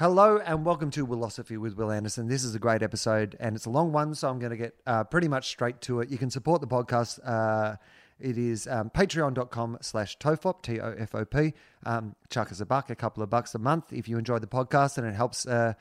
Hello and welcome to Wilosophy with Wil Anderson. This is a great episode and it's a long one, so I'm going to get uh, pretty much straight to it. You can support the podcast. Uh, it is um, patreon.com slash tofop, T-O-F-O-P. Um, chuck us a buck, a couple of bucks a month if you enjoy the podcast and it helps uh,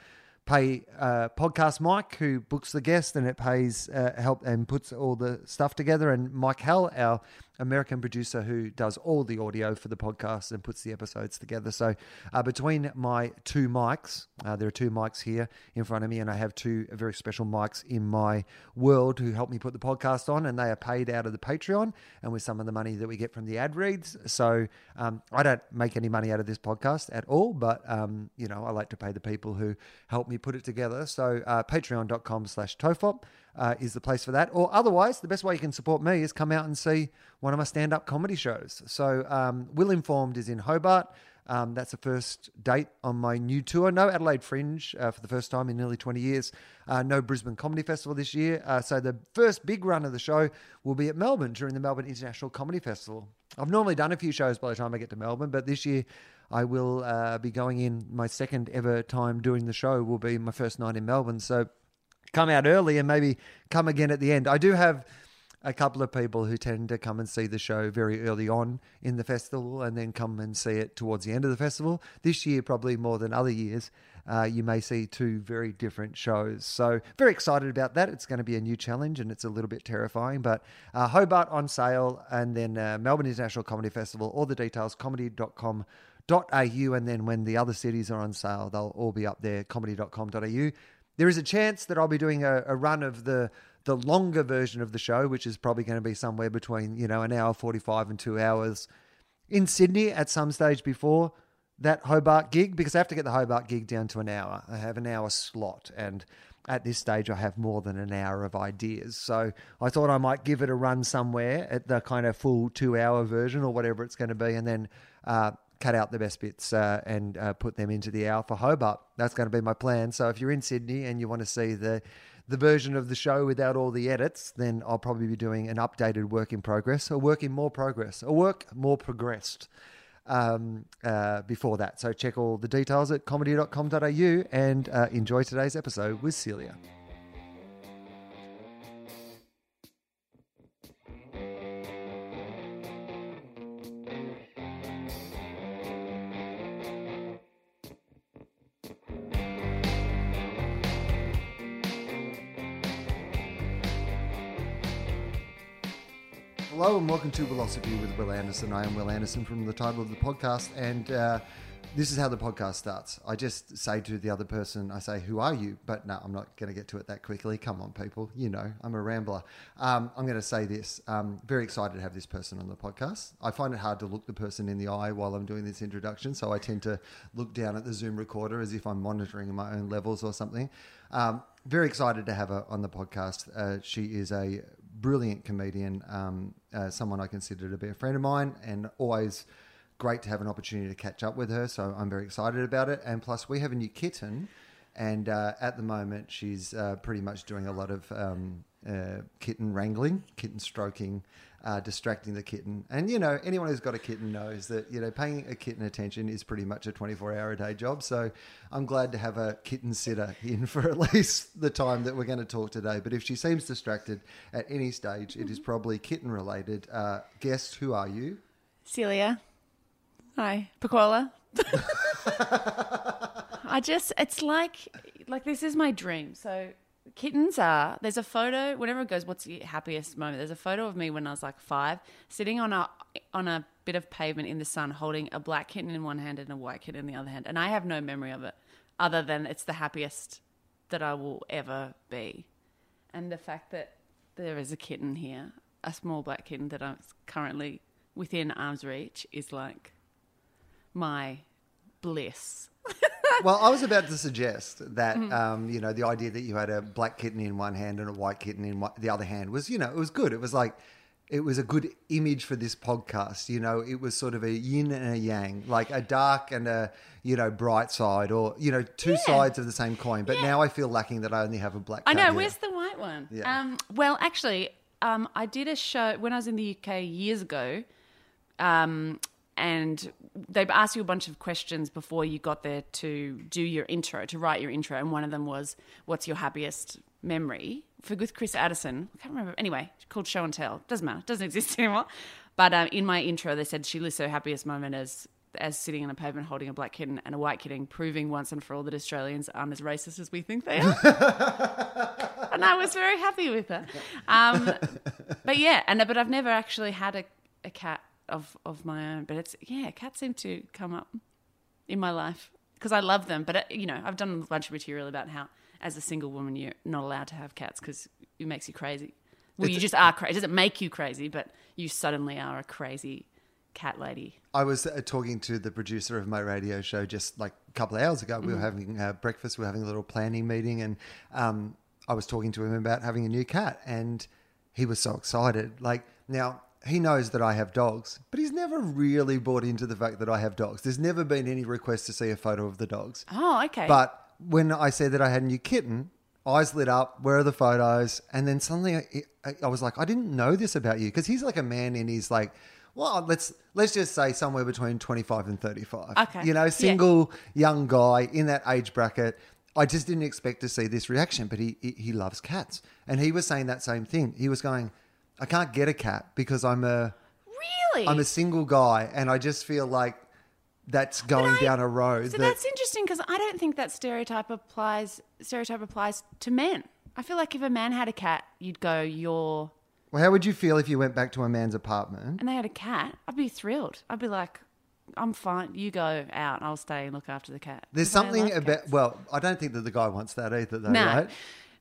pay uh, podcast Mike who books the guest and it pays uh, help and puts all the stuff together and Mike Hell, our American producer who does all the audio for the podcast and puts the episodes together. So uh, between my two mics, uh, there are two mics here in front of me, and I have two very special mics in my world who help me put the podcast on, and they are paid out of the Patreon and with some of the money that we get from the ad reads. So um, I don't make any money out of this podcast at all, but um, you know I like to pay the people who help me put it together. So uh, patreon.com slash tofop uh, is the place for that. Or otherwise, the best way you can support me is come out and see one of my stand up comedy shows. So, um, Will Informed is in Hobart. Um, that's the first date on my new tour. No Adelaide Fringe uh, for the first time in nearly 20 years. Uh, no Brisbane Comedy Festival this year. Uh, so the first big run of the show will be at Melbourne during the Melbourne International Comedy Festival. I've normally done a few shows by the time I get to Melbourne, but this year I will uh, be going in. My second ever time doing the show will be my first night in Melbourne. So come out early and maybe come again at the end. I do have a couple of people who tend to come and see the show very early on in the festival and then come and see it towards the end of the festival. This year, probably more than other years, uh, you may see two very different shows. So, very excited about that. It's going to be a new challenge and it's a little bit terrifying. But uh, Hobart on sale and then uh, Melbourne International Comedy Festival, all the details, comedy.com.au. And then when the other cities are on sale, they'll all be up there, comedy.com.au. There is a chance that I'll be doing a, a run of the the longer version of the show, which is probably going to be somewhere between you know an hour forty five and two hours in Sydney at some stage before that Hobart gig because I have to get the Hobart gig down to an hour. I have an hour slot and at this stage I have more than an hour of ideas. So I thought I might give it a run somewhere at the kind of full two hour version or whatever it's going to be and then uh, cut out the best bits uh, and uh, put them into the hour for Hobart. That's going to be my plan. So if you're in Sydney and you want to see the the version of the show without all the edits, then I'll probably be doing an updated work in progress, a work in more progress, a work more progressed um, uh, before that. So check all the details at comedy.com.au and uh, enjoy today's episode with Celia. Hello and welcome to Wilosophy with Wil Anderson. I am Wil Anderson from the title of the podcast, and uh, this is how the podcast starts. I just say to the other person, I say, "Who are you?" But no, I'm not going to get to it that quickly. Come on, people, you know I'm a rambler. Um, I'm going to say this. Um, very excited to have this person on the podcast. I find it hard to look the person in the eye while I'm doing this introduction, so I tend to look down at the Zoom recorder as if I'm monitoring my own levels or something. Um, very excited to have her on the podcast. Uh, she is a brilliant comedian, um, uh, someone I consider to be a friend of mine, and always great to have an opportunity to catch up with her. So I'm very excited about it. And plus, we have a new kitten, and uh, at the moment, she's uh, pretty much doing a lot of um, uh, kitten wrangling, kitten stroking, uh, distracting the kitten. And you know, anyone who's got a kitten knows that you know paying a kitten attention is pretty much a 24 hour a day job. So I'm glad to have a kitten sitter in for at least the time that we're going to talk today. But if she seems distracted at any stage, it is probably kitten related. Uh, guest, who are you? Celia. Hi. Pacquola. I just, it's like, like this is my dream. So kittens are, there's a photo, whenever it goes, what's your happiest moment? There's a photo of me when I was like five, sitting on a, on a bit of pavement in the sun, holding a black kitten in one hand and a white kitten in the other hand. And I have no memory of it other than it's the happiest that I will ever be. And the fact that there is a kitten here, a small black kitten that I'm currently within arm's reach is like my bliss. well, I was about to suggest that um, you know the idea that you had a black kitten in one hand and a white kitten in one, the other hand was you know it was good. It was like it was a good image for this podcast. You know, it was sort of a yin and a yang, like a dark and a you know bright side, or you know two Yeah. sides of the same coin. But now I feel lacking that I only have a black. I know. here. Where's the white one? Yeah. Um, well, actually, um, I did a show when I was in the UK years ago, um, and they asked you a bunch of questions before you got there to do your intro, to write your intro, and one of them was, "What's your happiest memory?" For with Chris Addison, I can't remember. Anyway, called Show and Tell. Doesn't matter. Doesn't exist anymore. But um, in my intro, they said she lists her happiest moment as as sitting on a pavement holding a black kitten and a white kitten, proving once and for all that Australians aren't as racist as we think they are. and I was very happy with her. Um, but yeah, and but I've never actually had a, a cat of of my own. But it's yeah, cats seem to come up in my life because I love them. But it, you know, I've done a bunch of material about how as a single woman you're not allowed to have cats because it makes you crazy. Well, you just are crazy. It doesn't make you crazy, but you suddenly are a crazy cat lady. I was uh, talking to the producer of my radio show just like a couple of hours ago. We Mm-hmm. were having uh, breakfast, we were having a little planning meeting, and um, I was talking to him about having a new cat, and he was so excited. Like, now he knows that I have dogs, but he's never really bought into the fact that I have dogs. There's never been any request to see a photo of the dogs. Oh, okay. But when I said that I had a new kitten, eyes lit up. Where are the photos? And then suddenly I, I, I was like, I didn't know this about you because he's like a man in his like, well, let's let's just say somewhere between twenty five and thirty five. Okay. you know, Yeah. single young guy in that age bracket. I just didn't expect to see this reaction, but he, he he loves cats, and he was saying that same thing. He was going, I can't get a cat because I'm a really, I'm a single guy, and I just feel like that's going I- down a road So that that's interesting because I don't think that stereotype applies. Stereotype applies to men. I feel like if a man had a cat, you'd go, "You're," Well, how would you feel if you went back to a man's apartment? and they had a cat. I'd be thrilled. I'd be like, "I'm fine. You go out. I'll stay and look after the cat." There's 'Cause I something about, cats. well, I don't think that the guy wants that either, though, No. right?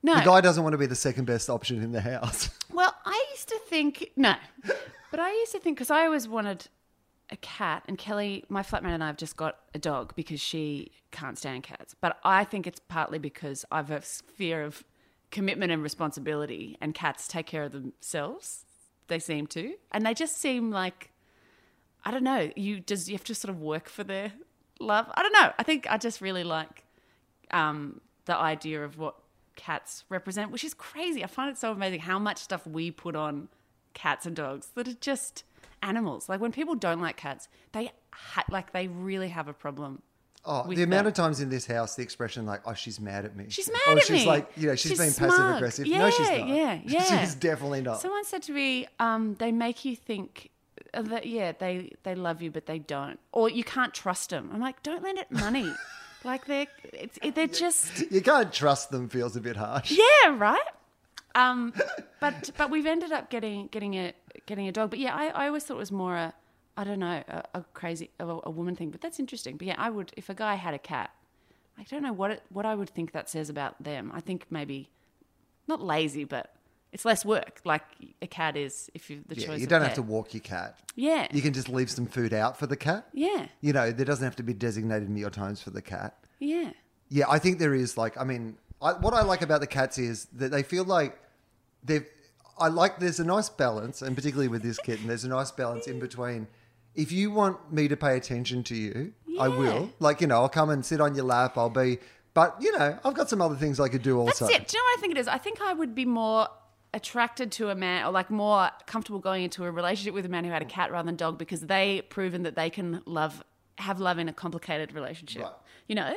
No. The guy doesn't want to be the second best option in the house. Well, I used to think no, but I used to think because I always wanted a cat, and Kelly, my flatmate, and I have just got a dog because she can't stand cats. But I think it's partly because I've a fear of commitment and responsibility, and cats take care of themselves. They seem to, and they just seem like I don't know. You just you have to sort of work for their love. I don't know. I think I just really like um, the idea of what cats represent, which is crazy. I find it so amazing how much stuff we put on cats and dogs that are just animals. Like when people don't like cats, they ha- like they really have a problem. Oh, the amount them. of times in this house, the expression like, "Oh, she's mad at me." She's mad or at she's me. like, you know, she's, She's being passive aggressive. no, she's not. yeah, yeah. she's definitely not. Someone said to me, um, "They make you think." uh, That, yeah, they they love you, but they don't, or you can't trust them. I'm like, don't lend it money. like they're it's, they're just you can't trust them. Feels a bit harsh. Yeah, right. Um, but but we've ended up getting getting a getting a dog. But yeah, I, I always thought it was more a I don't know a, a crazy a, a woman thing. But that's interesting. But yeah, I would if a guy had a cat, I don't know what it, what I would think that says about them. I think maybe not lazy, but it's less work. Like a cat is if you the Yeah, choice. you don't have to walk your cat. Yeah, You can just leave some food out for the cat. yeah, You know, there doesn't have to be designated meal times for the cat. yeah. Yeah, I think there is like I mean, I, what I like about the cats is that they feel like they've. I like there's a nice balance, and particularly with this kitten, there's a nice balance in between. If you want me to pay attention to you, I will. Like you know, I'll come and sit on your lap. I'll be, but you know, I've got some other things I could do also. That's it. Do you know what I think it is? I think I would be more attracted to a man or like more comfortable going into a relationship with a man who had a cat rather than dog because they proven that they can love have love in a complicated relationship. Right. You know?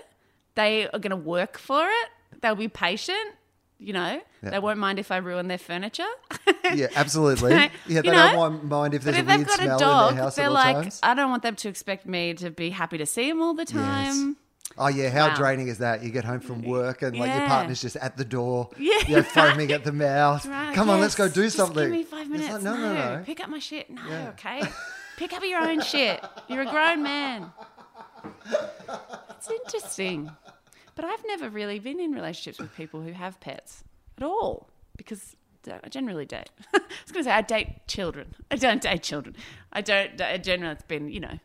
They are going to work for it. They'll be patient, you know? Yeah. They won't mind if I ruin their furniture. Yeah, absolutely. Yeah, You they know? don't mind if But there's if a they've weird got smell a dog, in their house they're all like, times. I don't want them to expect me to be happy to see them all the time. Oh yeah, how Wow. draining is that? You get home from work and like your partner's just at the door, Yeah. you're foaming at the mouth. Right, Come on, let's go do Just something. Give me five minutes. like, no, no, no. Pick up my shit. No, Yeah. okay. Pick up your own shit. You're a grown man. It's interesting. But I've never really been in relationships with people who have pets at all because I generally date. I was going to say I date children. I don't date children. I don't. I generally, it's been you know,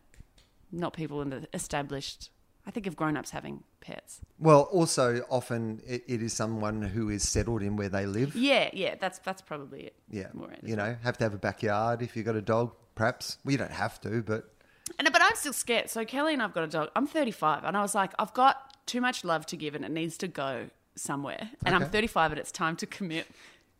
not people in the established. I think of grown-ups having pets. Well, also often it, it is someone who is settled in where they live. Yeah, yeah. That's that's probably it. Yeah, you know, have to have a backyard if you've got a dog. Perhaps well, you don't have to, but And but I'm still scared. So Kelly and I've got a dog. I'm 35, and I was like, I've got too much love to give, and it needs to go somewhere. And I'm 35, and it's time to commit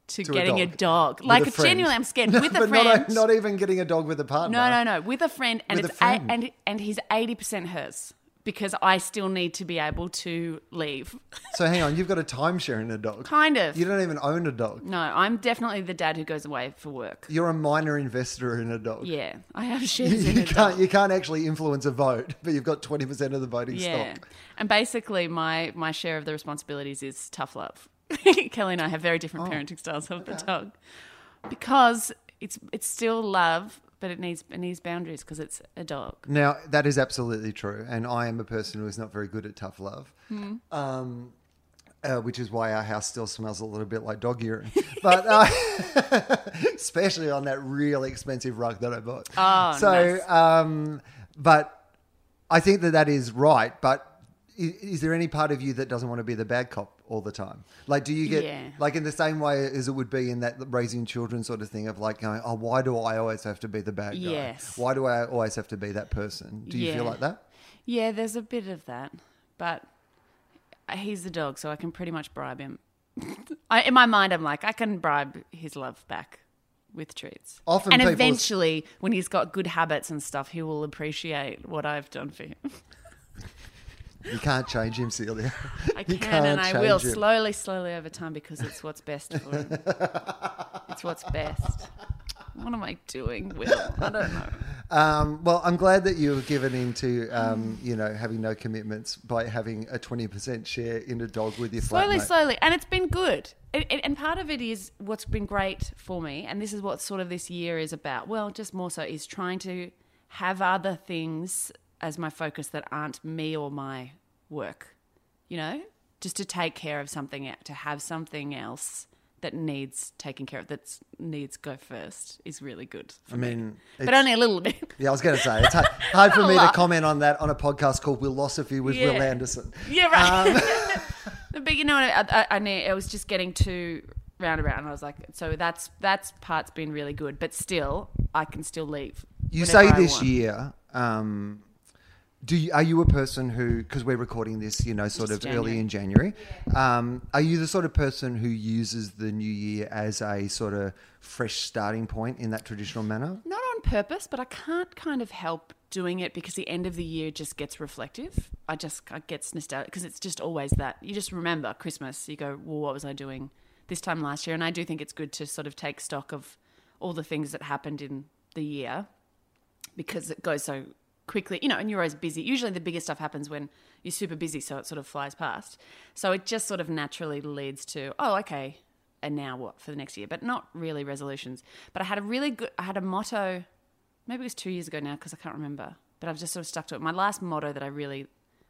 to, To getting a dog. dog. Like a genuinely, I'm scared with a but friend. Not, not even getting a dog with a partner. no, no, no, with a friend, and With a it's friend. A, and and he's eighty percent hers because I still need to be able to leave. So hang on, you've got a timeshare in a dog. Kind of. You don't even own a dog. No, I'm definitely the dad who goes away for work. You're a minor investor in a dog. Yeah, I have You, shares in you a can't dog. you can't actually influence a vote, but you've got twenty percent of the voting Yeah, stock. and basically my my share of the responsibilities is tough love. Kelly and I have very Oh, different parenting styles of the dog because it's it's still love, but it needs it needs boundaries because it's a dog. Now that is absolutely true, and I am a person who is not very good at tough love, Hmm. um, uh, which is why our house still smells a little bit like dog urine. But uh, especially on that really expensive rug that I bought. Oh, so, nice. um, but I think that that is right. But is, is there any part of you that doesn't want to be the bad cop all the time? Like, do you get Yeah. like in the same way as it would be in that raising children sort of thing of like going, oh, why do I always have to be the bad guy? Yes. Why do I always have to be that person? Do you feel like that? Yeah, there's a bit of that, but he's the dog, so I can pretty much bribe him. I, in my mind, I'm like, I can bribe his love back with treats. Often and eventually, when he's got good habits and stuff, he will appreciate what I've done for him. You can't change him, Celia. I can and I will him. slowly, slowly over time because it's what's best for him. it's what's best. What am I doing, Will? I don't know. Um, well, I'm glad that you were given into, um, you know, having no commitments by having a 20% share in a dog with your slowly, flatmate. slowly, and it's been good. It, it- and part of it is what's been great for me, and this is what sort of this year is about. Well, just more so is trying to have other things as my focus that aren't me or my work. You know, just to take care of something, to have something else that needs taken care of, that needs go first, is really good. For I me. mean, but only a little bit. Yeah, I was going to say, it's hard, hard for me to comment on that on a podcast called Wilosophy with Wil Anderson. Yeah, right. Um, but you know, what, I, I, I was just getting too roundabout, and I was like, so that's that's part's been really good, but still, I can still leave. You say this year, um, do you, are you a person who, because we're recording this, you know, sort Just of early in January, um, are you the sort of person who uses the new year as a sort of fresh starting point in that traditional manner? Not on purpose, but I can't kind of help doing it because the end of the year just gets reflective. I just I gets nostalgic because it's just always that. You just remember Christmas. You go, well, what was I doing this time last year? And I do think it's good to sort of take stock of all the things that happened in the year because it goes so quickly, you know, and you're always busy. Usually the biggest stuff happens when you're super busy, so it sort of flies past. So it just sort of naturally leads to, oh, okay, and now what for the next year? But not really resolutions. But I had a really good, I had a motto, maybe it was two years ago now because I can't remember, but I've just sort of stuck to it. My last motto that I really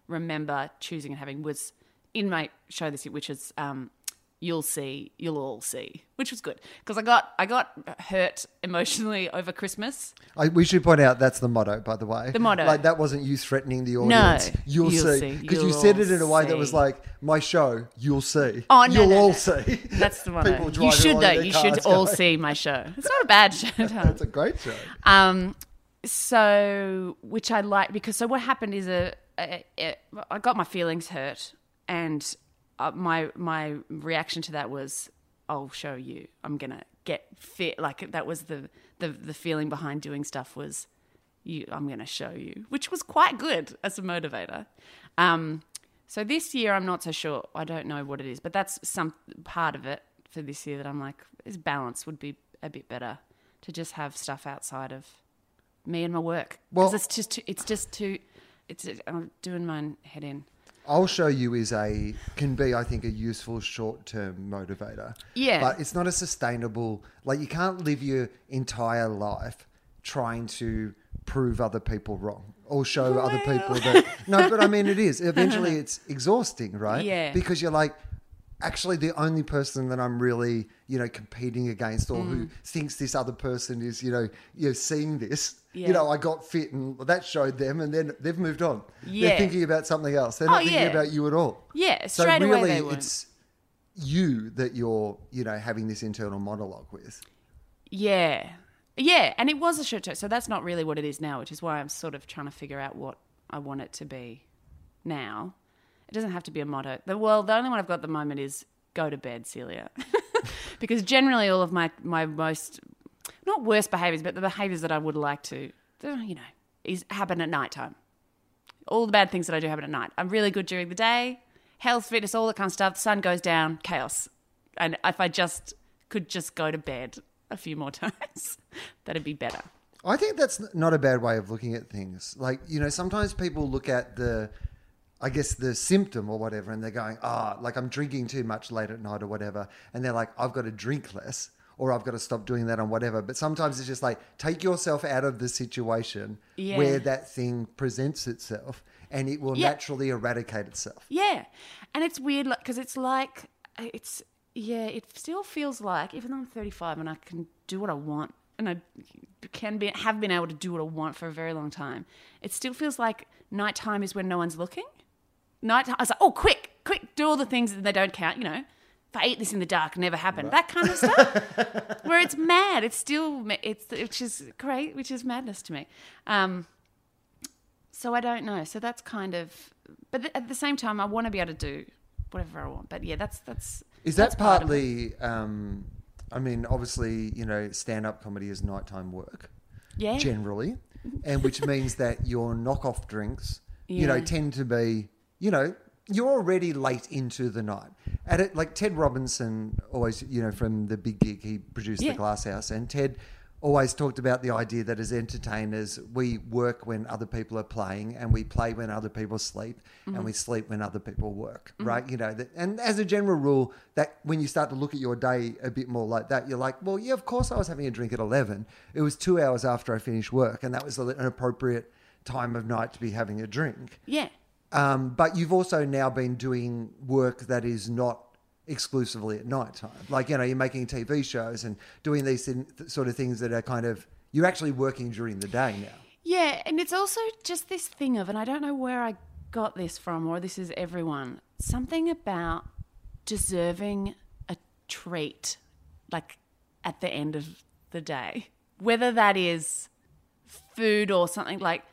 remember choosing and having was in my show this year, which is, um, you'll see, you'll all see, which was good because I got I got hurt emotionally over Christmas. I, we should point out that's the motto, by the way. The motto. Like, that wasn't you threatening the audience. You'll, you'll see. see. Because you said it in a way that was like, my show, you'll see. Oh, no, You'll no, all no. see. That's the one. People You should though. You should all going, see my show. It's not a bad show. It's a great show. Um, so which I like because so what happened is a, a, a I got my feelings hurt, and uh, my my reaction to that was I'll show you. I'm gonna get fit. Like that was the the the feeling behind doing stuff was you. I'm gonna show you, which was quite good as a motivator. Um, so this year I'm not so sure. I don't know what it is, but that's some part of it for this year that I'm like, this balance would be a bit better to just have stuff outside of me and my work Well- it's just too, it's just too it's I'm doing my head in. I'll show you is a can be I think a useful short term motivator. Yeah. But it's not a sustainable like you can't live your entire life trying to prove other people wrong or show other people that No, but I mean it is. Eventually it's exhausting, right? Yeah. Because you're like actually the only person that I'm really, you know, competing against or Mm. who thinks this other person is, you know, you know, seeing this. Yeah. You know, I got fit and that showed them and then they've moved on. They're thinking about something else. They're not Oh, thinking yeah. about you at all. Yeah, So straight really, away it's you that you're, you know, having this internal monologue with. Yeah, yeah, and it was a short term, so that's not really what it is now, which is why I'm sort of trying to figure out what I want it to be now. It doesn't have to be a motto. The well, the only one I've got at the moment is "Go to bed, Celia." because generally all of my my most not worst behaviors, but the behaviors that I would like to, you know, is happen at night time. All the bad things that I do happen at night. I'm really good during the day, health, fitness, all that kind of stuff. The sun goes down, chaos. And if I just could just go to bed a few more times, that'd be better. I think that's not a bad way of looking at things. Like, you know, sometimes people look at the, I guess, the symptom or whatever, and they're going, ah, like I'm drinking too much late at night or whatever. And they're like, I've got to drink less or I've got to stop doing that on whatever. But sometimes it's just like, take yourself out of the situation Yeah. where that thing presents itself and it will Yeah. naturally eradicate itself. Yeah, and it's weird because it's like it's yeah. It still feels like even though I'm 35 and I can do what I want and I can be have been able to do what I want for a very long time, it still feels like nighttime is when no one's looking. Night, I was like, oh, quick, quick, do all the things that they don't count. You know, if I ate this in the dark, never happened. That kind of stuff. Where it's mad, it's still it's which is great, which is madness to me. Um, so I don't know. So that's kind of, but th- at the same time, I want to be able to do whatever I want. But yeah, that's that's. Is that's that part partly, um, I mean, obviously, you know, stand up comedy is nighttime work. Yeah. generally, and which means that your knockoff drinks, you know, tend to be, you know, you're already late into the night. At it, like Ted Robinson always, you know, from the Big Gig, he produced Yeah. the Glass House, and Ted always talked about the idea that as entertainers, we work when other people are playing, and we play when other people sleep, and we mm-hmm. sleep when other people work, mm-hmm. right? You know, that, and as a general rule, that when you start to look at your day a bit more like that, you're like, well, yeah, of course I was having a drink at 11. It was two hours after I finished work, and that was an appropriate time of night to be having a drink. Yeah. Um, but you've also now been doing work that is not exclusively at night time. Like, you know, you're making TV shows and doing these sort of things that are kind of, you're actually working during the day now. Yeah, and it's also just this thing of, and I don't know where I got this from, or this is everyone, something about deserving a treat, like at the end of the day, whether that is food or something like.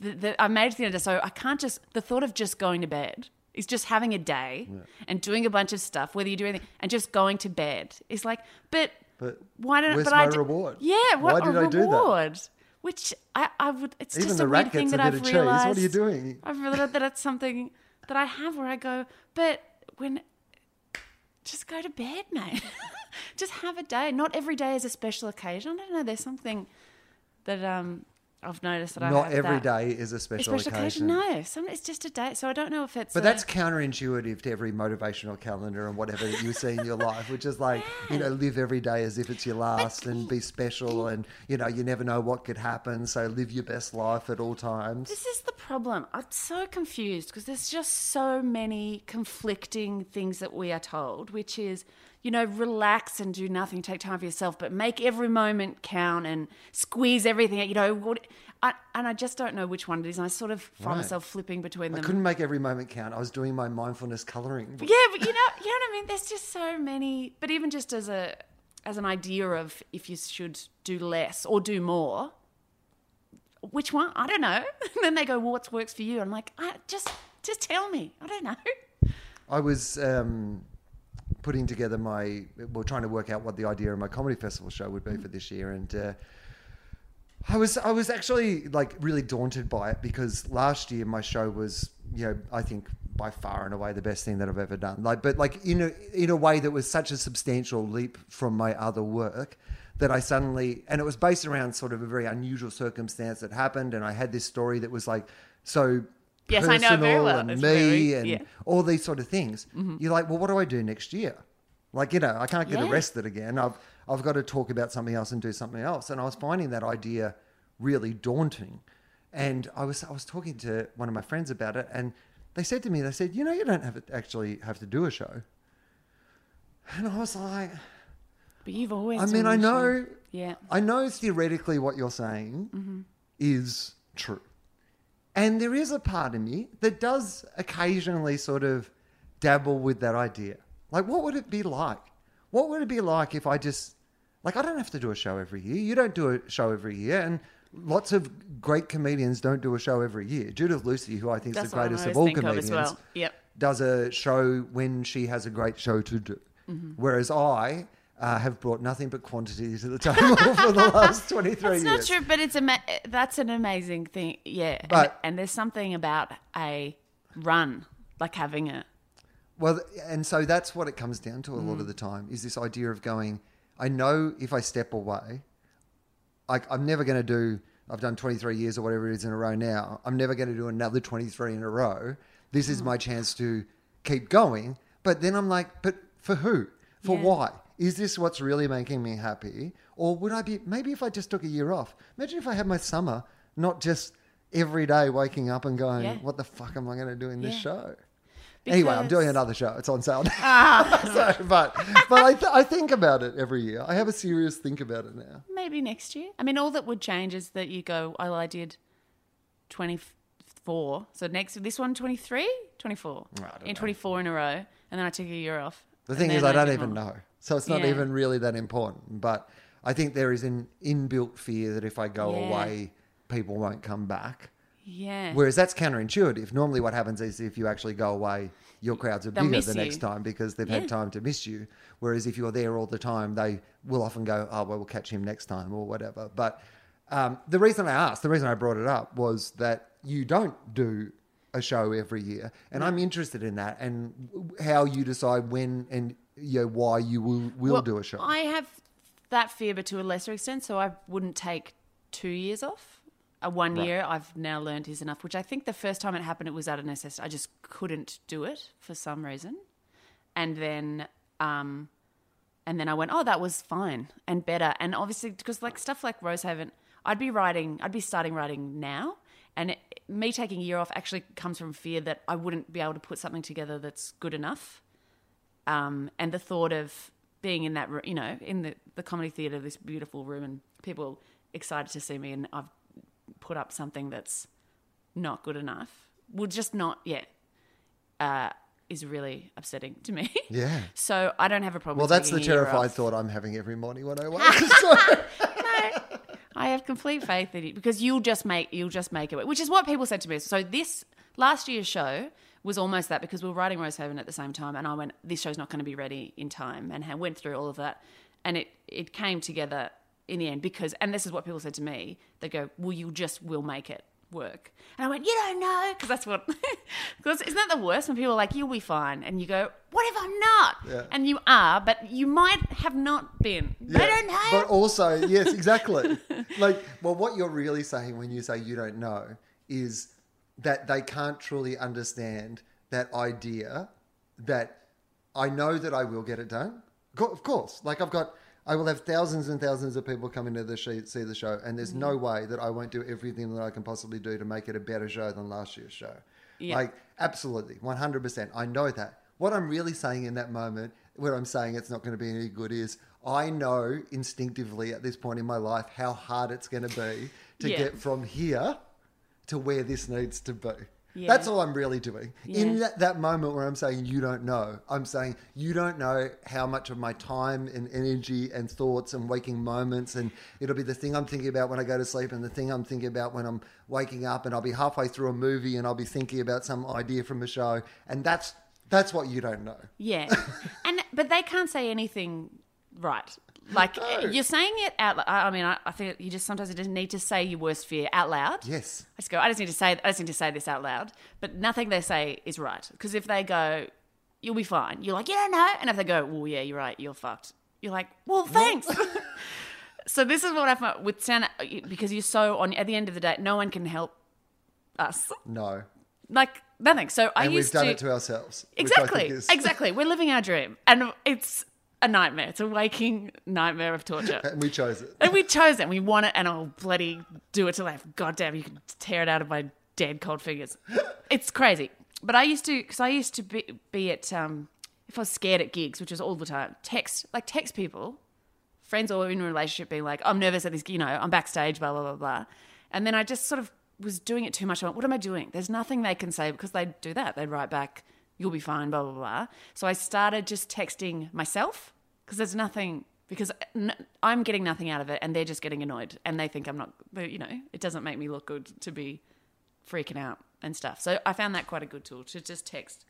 The, the, I made it to the end of the day, so I can't just the thought of just going to bed is just having a day and doing a bunch of stuff, whether you do anything, and just going to bed is like, but But why don't where's but I my d- reward? Yeah, what Why did I do that? reward? Which I, I would. It's Even just a weird thing that bit I've of cheese. realized. What are you doing? I've realized that it's something that I have where I go, but when just go to bed, mate. just have a day. Not every day is a special occasion. I don't know. There's something that um I've noticed that I Not have every day is a special, special occasion. No, some it's just a day. So I don't know if it's. But a- that's counterintuitive to every motivational calendar and whatever that you see in your life, which is like, you know, live every day as if it's your last and be special and, you know, you never know what could happen. So live your best life at all times. This is the problem. I'm so confused because there's just so many conflicting things that we are told, which is, you know, relax and do nothing, take time for yourself, but make every moment count and squeeze everything. You know, what, I, and I just don't know which one it is. And I sort of find Right. myself flipping between them. I couldn't make every moment count. I was doing my mindfulness coloring. book. Yeah, but you know, you know what I mean. There's just so many. But even just as a as an idea of if you should do less or do more, which one? I don't know. And then they go, "Well, what works for you?" I'm like, I, just just tell me. I don't know. I was um, putting together my, well, trying to work out what the idea of my comedy festival show would be for this year, and uh, I was, I was actually like really daunted by it because last year my show was, you know, I think by far and away the best thing that I've ever done. Like, but like in a in a way that was such a substantial leap from my other work that I suddenly, and it was based around sort of a very unusual circumstance that happened, and I had this story that was like so Yes, I know very well. and It's me very- and yeah. Mm-hmm. all these sort of things. You're like, well, what do I do next year? Like, you know, I can't get Yeah. arrested again. I've I've got to talk about something else and do something else. And I was finding that idea really daunting. And I was I was talking to one of my friends about it, and they said to me, they said, you know, you don't have to actually have to do a show. And I was like, But you've always. I mean, done I the show. know, Yeah. I know theoretically what you're saying Mm-hmm. is true. And there is a part of me that does occasionally sort of dabble with that idea. Like, what would it be like? What would it be like if I just, like, I don't have to do a show every year. You don't do a show every year. And lots of great comedians don't do a show every year. Judith Lucy, who I think is the greatest of all think of comedians, well. Yep. does a show when she has a great show to do. Mm-hmm. Whereas I uh, have brought nothing but quantity to the table for the last 23 That's years. not true, but it's a that's an amazing thing. Yeah, and- But- and, there's something about a run, like having a Well, and so that's what it comes down to a lot of Mm. the time is this idea of going, I know if I step away, like I'm never going to do, I've done 23 years or whatever it is in a row now. I'm never going to do another 23 in a row. This Mm. is my chance to keep going. But then I'm like, but for who? For Yeah. why? Is this what's really making me happy? Or would I be, maybe if I just took a year off, imagine if I had my summer, not just every day waking up and going, Yeah. what the fuck am I going to do in this Yeah. show? Anyway, I'm doing another show. It's on sale. Ah, so, but but I, th- I think about it every year. I have a serious think about it now. maybe next year. I mean, all that would change is that you go, oh, I did 24. So next, this one, 23? 24. I don't in know. 24 in a row. And then I took a year off. The thing is, then I don't even more. know. So it's not Yeah. even really that important. But I think there is an inbuilt fear that if I go Yeah. away, people won't come back. Yeah. Whereas that's counterintuitive. Normally, what happens is if you actually go away, your crowds are They'll bigger the next time because they've Yeah. had time to miss you. Whereas if you're there all the time, they will often go, "Oh, well, we'll catch him next time" or whatever. But um, the reason I asked, the reason I brought it up, was that you don't do a show every year, and I'm interested in that and how you decide when and you know, why you will will Well, do a show. I have that fear, but to a lesser extent. So I wouldn't take two years off. A one Right. year I've now learned is enough, which I think the first time it happened, it was out of necessity. I just couldn't do it for some reason. And then, um, and then I went, oh, that was fine and better. And obviously, because like stuff like Rosehaven, I'd be writing, I'd be starting writing now. And it, me taking a year off actually comes from fear that I wouldn't be able to put something together that's good enough um, and the thought of being in that room, you know, in the, the comedy theatre, this beautiful room, and people excited to see me, and I've put up something that's not good enough, would just not, yet, uh, is really upsetting to me. yeah. So I don't have a problem. Well, that's the taking a year terrified thought I'm having every morning when I wake. So- I have complete faith in you because you'll just make you'll just make it, which is what people said to me. So this last year's show was almost that because we were writing Rose Rosehaven at the same time, and I went, this show's not going to be ready in time, and I went through all of that, and it it came together in the end because, and this is what people said to me. They go, well, you just will make it work, and I went, you don't know, because that's what, because isn't that the worst when people are like, you'll be fine, and you go, what if I'm not, Yeah. and you are, but you might have not been. They Yeah, don't know. But also, yes, exactly. like, well, what you're really saying when you say you don't know is that they can't truly understand that idea that I know that I will get it done. Of course, like I've got, I will have thousands and thousands of people come into the show, see the show, and there's mm-hmm. no way that I won't do everything that I can possibly do to make it a better show than last year's show. Yeah. Like, absolutely, 100%. I know that. What I'm really saying in that moment, where I'm saying it's not going to be any good, is I know instinctively at this point in my life how hard it's going to be to Yeah. get from here to where this needs to be. Yeah. That's all I'm really doing. In that, that moment where I'm saying you don't know, I'm saying you don't know how much of my time and energy and thoughts and waking moments, and it'll be the thing I'm thinking about when I go to sleep and the thing I'm thinking about when I'm waking up, and I'll be halfway through a movie and I'll be thinking about some idea from a show, and that's that's what you don't know. Yeah, and but they can't say anything right. Like No. you're saying it out. lou- I mean, I, I think you just sometimes you just need to say your worst fear out loud. Yes. I just go. I just need to say. I just need to say this out loud. But nothing they say is right because if they go, "You'll be fine," you're like, "You don't know," and if they go, "Well, yeah, you're right. You're fucked," you're like, "Well, thanks." so this is what I found with stand because you're so on. At the end of the day, no one can help us. No. Like nothing. So I And we've used done to it to ourselves. Exactly. is- exactly. We're living our dream. And it's a nightmare. It's a waking nightmare of torture. And we chose it. and we chose it. We want it, and I'll bloody do it till I God damn, you can tear it out of my dead cold fingers. It's crazy. But I used to, because I used to be, be at, um, if I was scared at gigs, which was all the time, text, like text people, friends or in a relationship being like, I'm nervous at this, you know, I'm backstage, blah, blah, blah, blah. And then I just sort of was doing it too much. I went, what am I doing? There's nothing they can say because they'd do that. They'd write back, you'll be fine, blah, blah, blah. So I started just texting myself because there's nothing, because I'm getting nothing out of it and they're just getting annoyed and they think I'm not, you know, it doesn't make me look good to be freaking out and stuff. So I found that quite a good tool to just text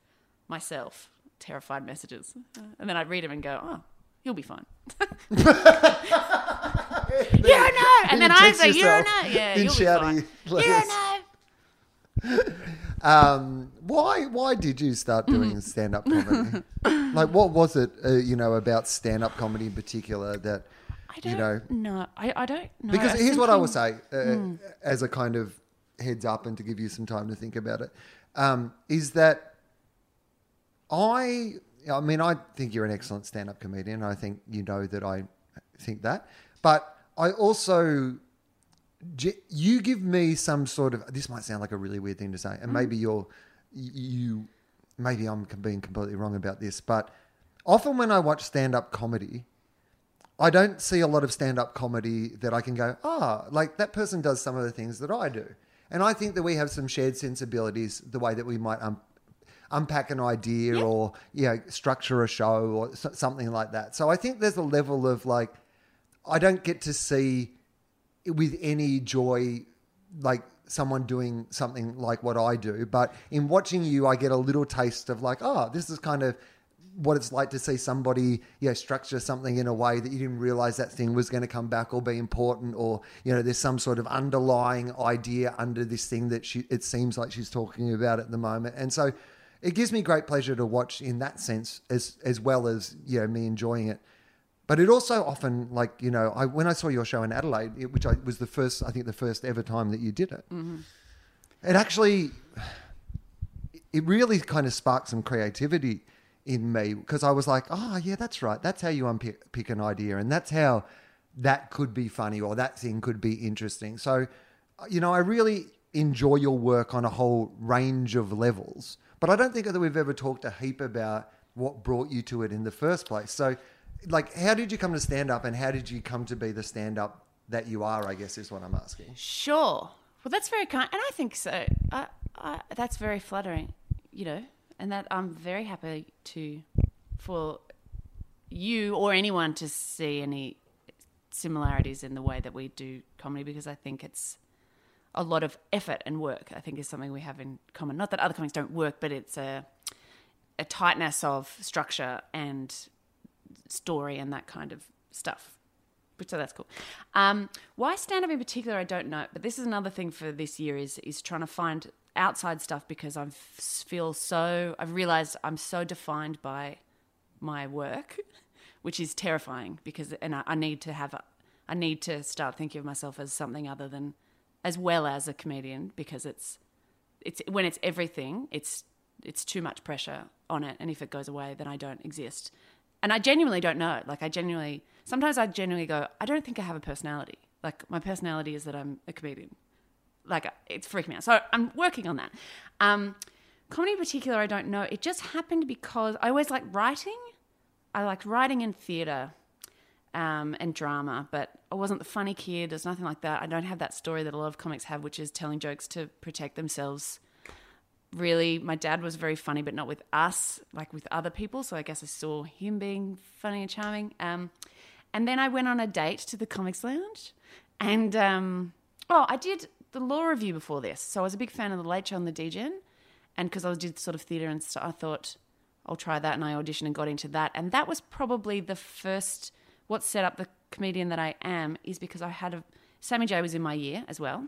myself terrified messages. Uh, and then I'd read them and go, oh, You'll be fine. you don't know. And then I say, you don't know. Yeah, you'll be fine. You don't know. Um, why why did you start doing stand up comedy? like, what was it, uh, you know, about stand up comedy in particular that, I you don't know, know. I, I don't know. because here's what I will say uh, as a kind of heads up and to give you some time to think about it, um, is that I, I mean, I think you're an excellent stand up comedian. I think you know that I think that. But I also, you give me some sort of, this might sound like a really weird thing to say, and maybe you're, you, maybe I'm being completely wrong about this, but often when I watch stand up comedy, I don't see a lot of stand up comedy that I can go, ah, like that person does some of the things that I do. And I think that we have some shared sensibilities, the way that we might um, unpack an idea Yeah. or, you know, structure a show or so- something like that. So I think there's a level of like, I don't get to see with any joy like someone doing something like what I do. But in watching you, I get a little taste of like, oh, this is kind of what it's like to see somebody, you know, structure something in a way that you didn't realize that thing was going to come back or be important, or you know, there's some sort of underlying idea under this thing that she it seems like she's talking about at the moment, and so it gives me great pleasure to watch in that sense, as as well as you know me enjoying it. But it also often, like you know, I when I saw your show in Adelaide, it, which I, was the first, I think, the first ever time that you did it, mm-hmm. it actually, it really kind of sparked some creativity in me because I was like, oh yeah, that's right, that's how you unpick pick an idea, and that's how that could be funny or that thing could be interesting. So, uh, you know, I really enjoy your work on a whole range of levels, but I don't think that we've ever talked a heap about what brought you to it in the first place. So, like, how did you come to stand up, and how did you come to be the stand up that you are? I guess is what I'm asking. Sure. Well, that's very kind, and I think so. I, I, that's very flattering, you know, and that I'm very happy to for you or anyone to see any similarities in the way that we do comedy because I think it's a lot of effort and work. I think is something we have in common. Not that other comics don't work, but it's a a tightness of structure and story and that kind of stuff. So that's cool. Um, why stand up in particular, I don't know. But this is another thing for this year is is trying to find outside stuff because I feel so. I've realized I'm so defined by my work, which is terrifying because and I, I need to have a, I need to start thinking of myself as something other than as well as a comedian because it's it's when it's everything it's it's too much pressure on it and if it goes away then I don't exist and I genuinely don't know like I genuinely sometimes I genuinely go I don't think I have a personality like my personality is that I'm a comedian like it's freaking me out so I'm working on that um comedy in particular I don't know it just happened because I always like writing I liked writing in theatre um, and drama, but I wasn't the funny kid. There's nothing like that. I don't have that story that a lot of comics have, which is telling jokes to protect themselves. Really, my dad was very funny, but not with us, like with other people. So I guess I saw him being funny and charming. Um, and then I went on a date to the Comics Lounge, and um, oh, I did the law revue before this. So I was a big fan of the Late Show and the DGen, and because I did sort of theatre and stuff, I thought I'll try that, and I auditioned and got into that, and that was probably the first. What set up the comedian that I am is because I had a Sammy J was in my year as well,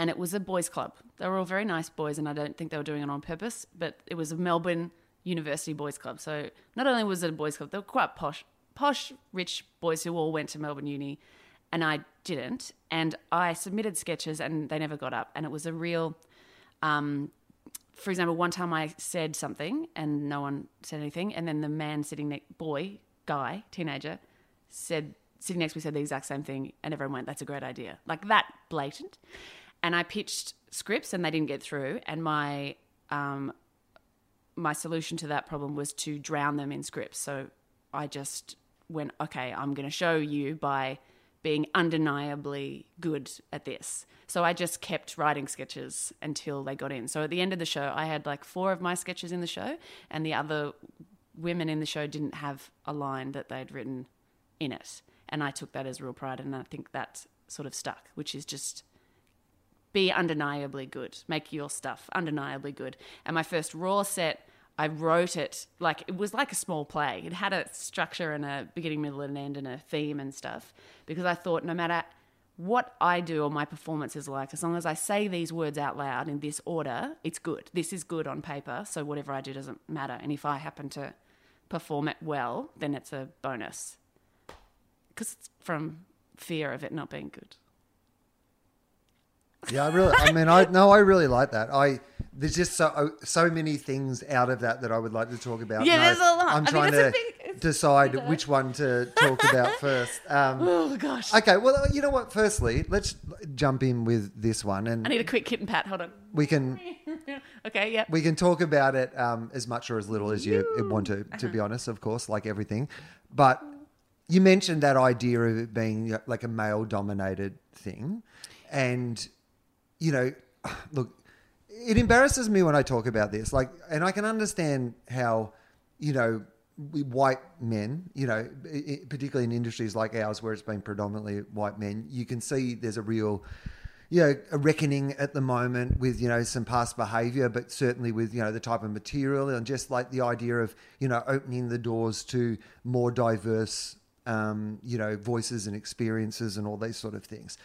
and it was a boys' club. They were all very nice boys, and I don't think they were doing it on purpose, but it was a Melbourne University boys' club. So not only was it a boys' club, they were quite posh, posh, rich boys who all went to Melbourne Uni, and I didn't. And I submitted sketches, and they never got up, and it was a real. Um, for example, one time I said something and no one said anything, and then the man sitting next, boy, guy, teenager, said sitting next to me said the exact same thing, and everyone went, "That's a great idea," like that blatant. And I pitched scripts, and they didn't get through. And my um, my solution to that problem was to drown them in scripts. So I just went, "Okay, I'm going to show you by." being undeniably good at this. So I just kept writing sketches until they got in. So at the end of the show, I had like four of my sketches in the show, and the other women in the show didn't have a line that they'd written in it. And I took that as real pride, and I think that sort of stuck, which is just be undeniably good, make your stuff undeniably good. And my first raw set, I wrote it like it was like a small play. It had a structure and a beginning, middle, and end, and a theme and stuff. Because I thought no matter what I do or my performance is like, as long as I say these words out loud in this order, it's good. This is good on paper. So whatever I do doesn't matter. And if I happen to perform it well, then it's a bonus. Because it's from fear of it not being good. Yeah, I really. I mean, I no, I really like that. I there's just so so many things out of that that I would like to talk about. Yeah, No, there's a lot. I'm I trying to big- decide which one to talk about first. Um, Oh gosh. okay, well, you know what? Firstly, let's jump in with this one, and I need a quick kitten pat. Hold on. we can Okay, yeah. we can talk about it um, as much or as little as you want to. To be honest, of course, like everything, but you mentioned that idea of it being like a male dominated thing, and you know, look, it embarrasses me when I talk about this. Like, and I can understand how, you know, white men, you know, particularly in industries like ours where it's been predominantly white men, you can see there's a real, you know, a reckoning at the moment with, you know, some past behavior, but certainly with, you know, the type of material and just like the idea of, you know, opening the doors to more diverse, um, you know, voices and experiences and all these sort of things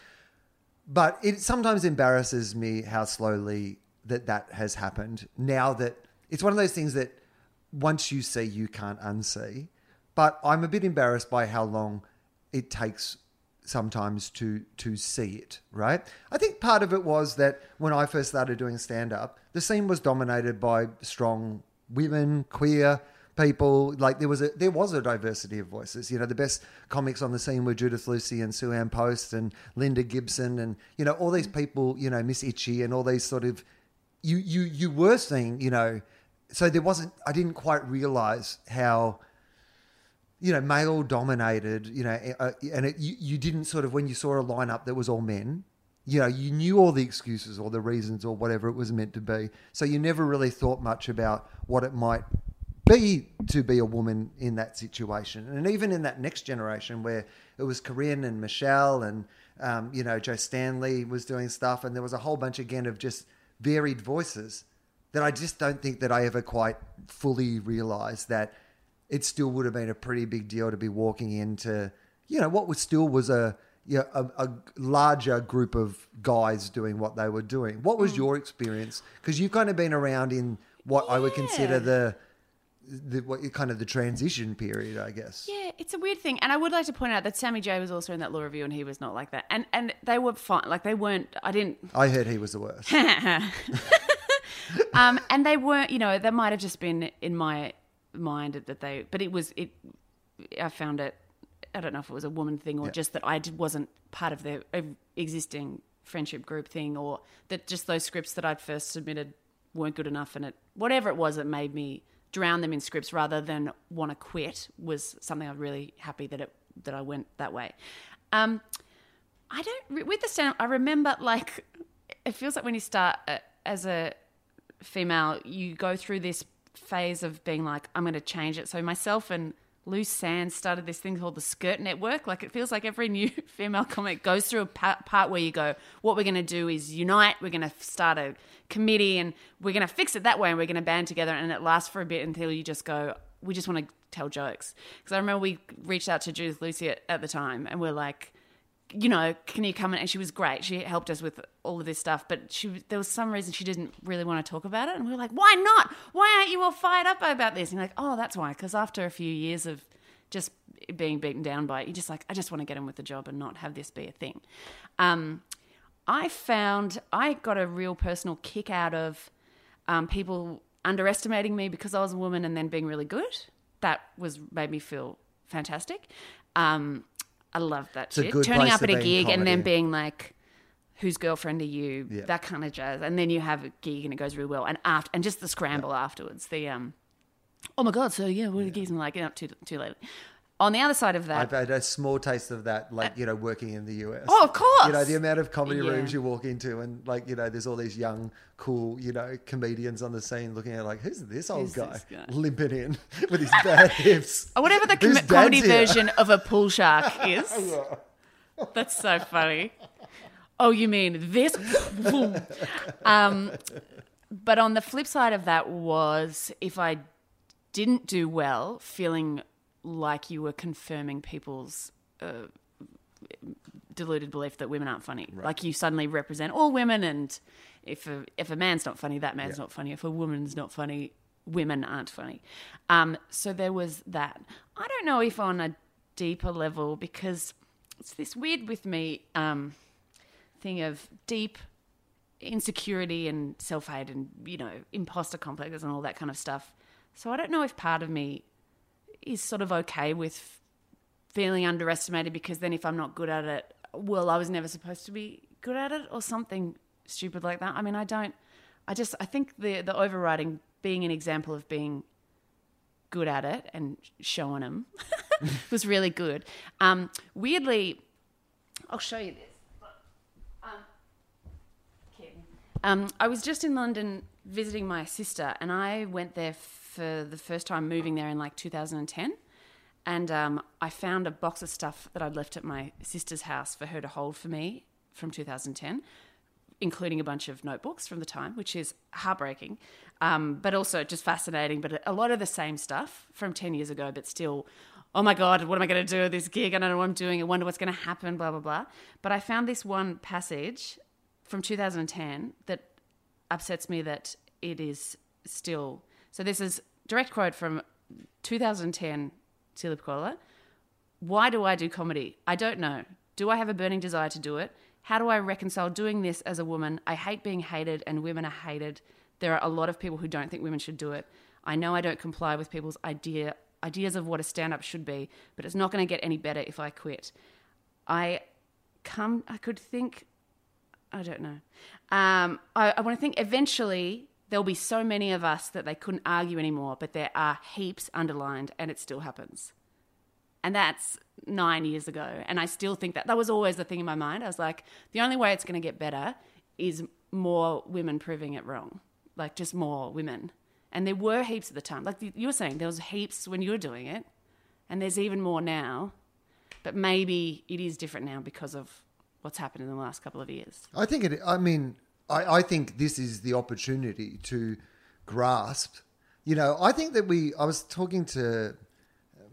but it sometimes embarrasses me how slowly that that has happened now that it's one of those things that once you see you can't unsee. But i'm a bit embarrassed by how long it takes sometimes to to see it right? I think part of it was that when i first started doing stand up the scene was dominated by strong women queer people like there was a there was a diversity of voices. You know the best comics on the scene were judith lucy and sue ann post and lynda gibson and you know all these people you know miss itchy and all these sort of you you you were seeing you know so there wasn't i didn't quite realize how you know male dominated you know and it, you, you didn't sort of when you saw a lineup that was all men you know you knew all the excuses or the reasons or whatever it was meant to be. So you never really thought much about what it might be to be a woman in that situation and even in that next generation where it was Corinne and Michelle and um, you know Jo Stanley was doing stuff and there was a whole bunch again of just varied voices that I just don't think that I ever quite fully realized that it still would have been a pretty big deal to be walking into, you know, what was still was a, you know, a, a larger group of guys doing what they were doing. What was your experience? Because you've kind of been around in what I would consider the, the what kind of the transition period, I guess. Yeah, it's a weird thing, and I would like to point out that Sammy J was also in that law revue, and he was not like that. And and they were fine, like they weren't. I didn't. I heard he was the worst. Um, and they weren't. You know, that might have just been in my mind that they. But it was it. I found it. I don't know if it was a woman thing or Yeah. just that I wasn't part of their uh, existing friendship group thing, or that just those scripts that I'd first submitted weren't good enough, and it whatever it was that made me drown them in scripts rather than want to quit was something I'm really happy that it that I went that way. Um, I don't with the stand. I remember like it feels like when you start uh, as a female, you go through this phase of being like, I'm going to change it. So myself and Lou Sanz started this thing called the Skirt Network. Like it feels like every new female comic goes through a part where you go, what we're going to do is unite. We're going to start a committee and we're going to fix it that way and we're going to band together. And it lasts for a bit until you just go, we just want to tell jokes. Because I remember we reached out to Judith Lucy at, at the time and we're like, you know, can you come in? And she was great. She helped us with all of this stuff, but she there was some reason she didn't really want to talk about it. And we were like, why not? Why aren't you all fired up about this? And you're like, oh, that's why. Because after a few years of just being beaten down by it, you're just like, I just want to get on with the job and not have this be a thing. Um, I found I got a real personal kick out of um, people underestimating me because I was a woman and then being really good. That was made me feel fantastic. Um, I love that a shit. Turning up at a gig and then being like, "Whose girlfriend are you?" Yeah. That kind of jazz, and then you have a gig and it goes really well. And after, and just the scramble afterwards, the um, oh my god, so yeah, what are the gigs? And like, not too too late. On the other side of that, I've had a small taste of that, like you know, working in the US. Oh, of course. You know, the amount of comedy Yeah. rooms you walk into, and like you know, there's all these young, cool, you know, comedians on the scene looking at like, who's this old Who's guy, this guy? limping in with his bad hips? Or whatever the com- comedy here? version of a pool shark is. That's so funny. Oh, you mean this? um, but on the flip side of that was if I didn't do well, feeling like you were confirming people's uh, deluded belief that women aren't funny. Like you suddenly represent all women, and if a, if a man's not funny, that man's Yeah. not funny. If a woman's not funny, women aren't funny. Um, so there was that. I don't know if on a deeper level because it's this weird with me um, thing of deep insecurity and self hate and you know imposter complexes and all that kind of stuff. So I don't know if part of me is sort of okay with feeling underestimated because then if I'm not good at it, well, I was never supposed to be good at it or something stupid like that. I mean, I don't. I just I think the the overriding being an example of being good at it and showing them was really good. Um, weirdly, I'll show you this. Um, Um, I was just in London visiting my sister, and I went there for the first time moving there in like 2010. And um, I found a box of stuff that I'd left at my sister's house for her to hold for me from 2010, including a bunch of notebooks from the time, which is heartbreaking, um, but also just fascinating. But a lot of the same stuff from 10 years ago, but still, oh my God, what am I going to do with this gig? I don't know what I'm doing. I wonder what's going to happen, blah, blah, blah. But I found this one passage from 2010 that upsets me that it is still. So this is direct quote from 2010 Celia Pacquola. Why do I do comedy? I don't know. Do I have a burning desire to do it? How do I reconcile doing this as a woman? I hate being hated and women are hated. There are a lot of people who don't think women should do it. I know I don't comply with people's idea ideas of what a stand up should be, but it's not going to get any better if I quit. I come I could think I don't know. Um, I, I want to think eventually there'll be so many of us that they couldn't argue anymore, but there are heaps underlined and it still happens. And that's nine years ago. And I still think that that was always the thing in my mind. I was like, the only way it's going to get better is more women proving it wrong, like just more women. And there were heaps at the time. Like you were saying, there was heaps when you were doing it, and there's even more now. But maybe it is different now because of what's happened in the last couple of years. I think it. I mean, I, I think this is the opportunity to grasp. You know, I think that we. I was talking to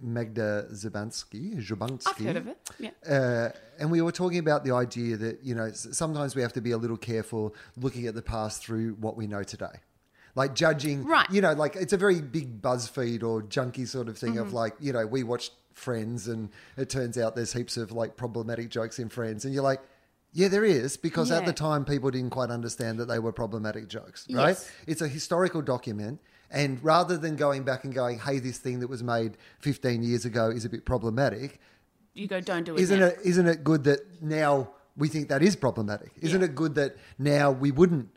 Magda Szubanski. Szubanski. I've heard of it. Yeah. Uh, and we were talking about the idea that you know sometimes we have to be a little careful looking at the past through what we know today like judging Right. you know like it's a very big buzzfeed or Junkee sort of thing Mm-hmm. of like you know we watched friends and it turns out there's heaps of like problematic jokes in friends and you're like yeah there is because at the time people didn't quite understand that they were problematic jokes right Yes. it's a historical document and rather than going back and going hey this thing that was made 15 years ago is a bit problematic You go, don't do it. isn't now. it isn't it good that now we think that is problematic isn't Yeah. it good that now we wouldn't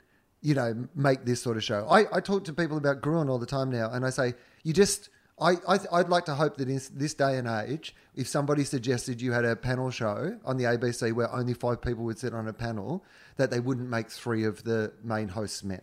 you know make this sort of show i, I talk to people about gruen all the time now and i say you just I, I, I'd like to hope that in this day and age, if somebody suggested you had a panel show on the ABC where only five people would sit on a panel, that they wouldn't make three of the main hosts men.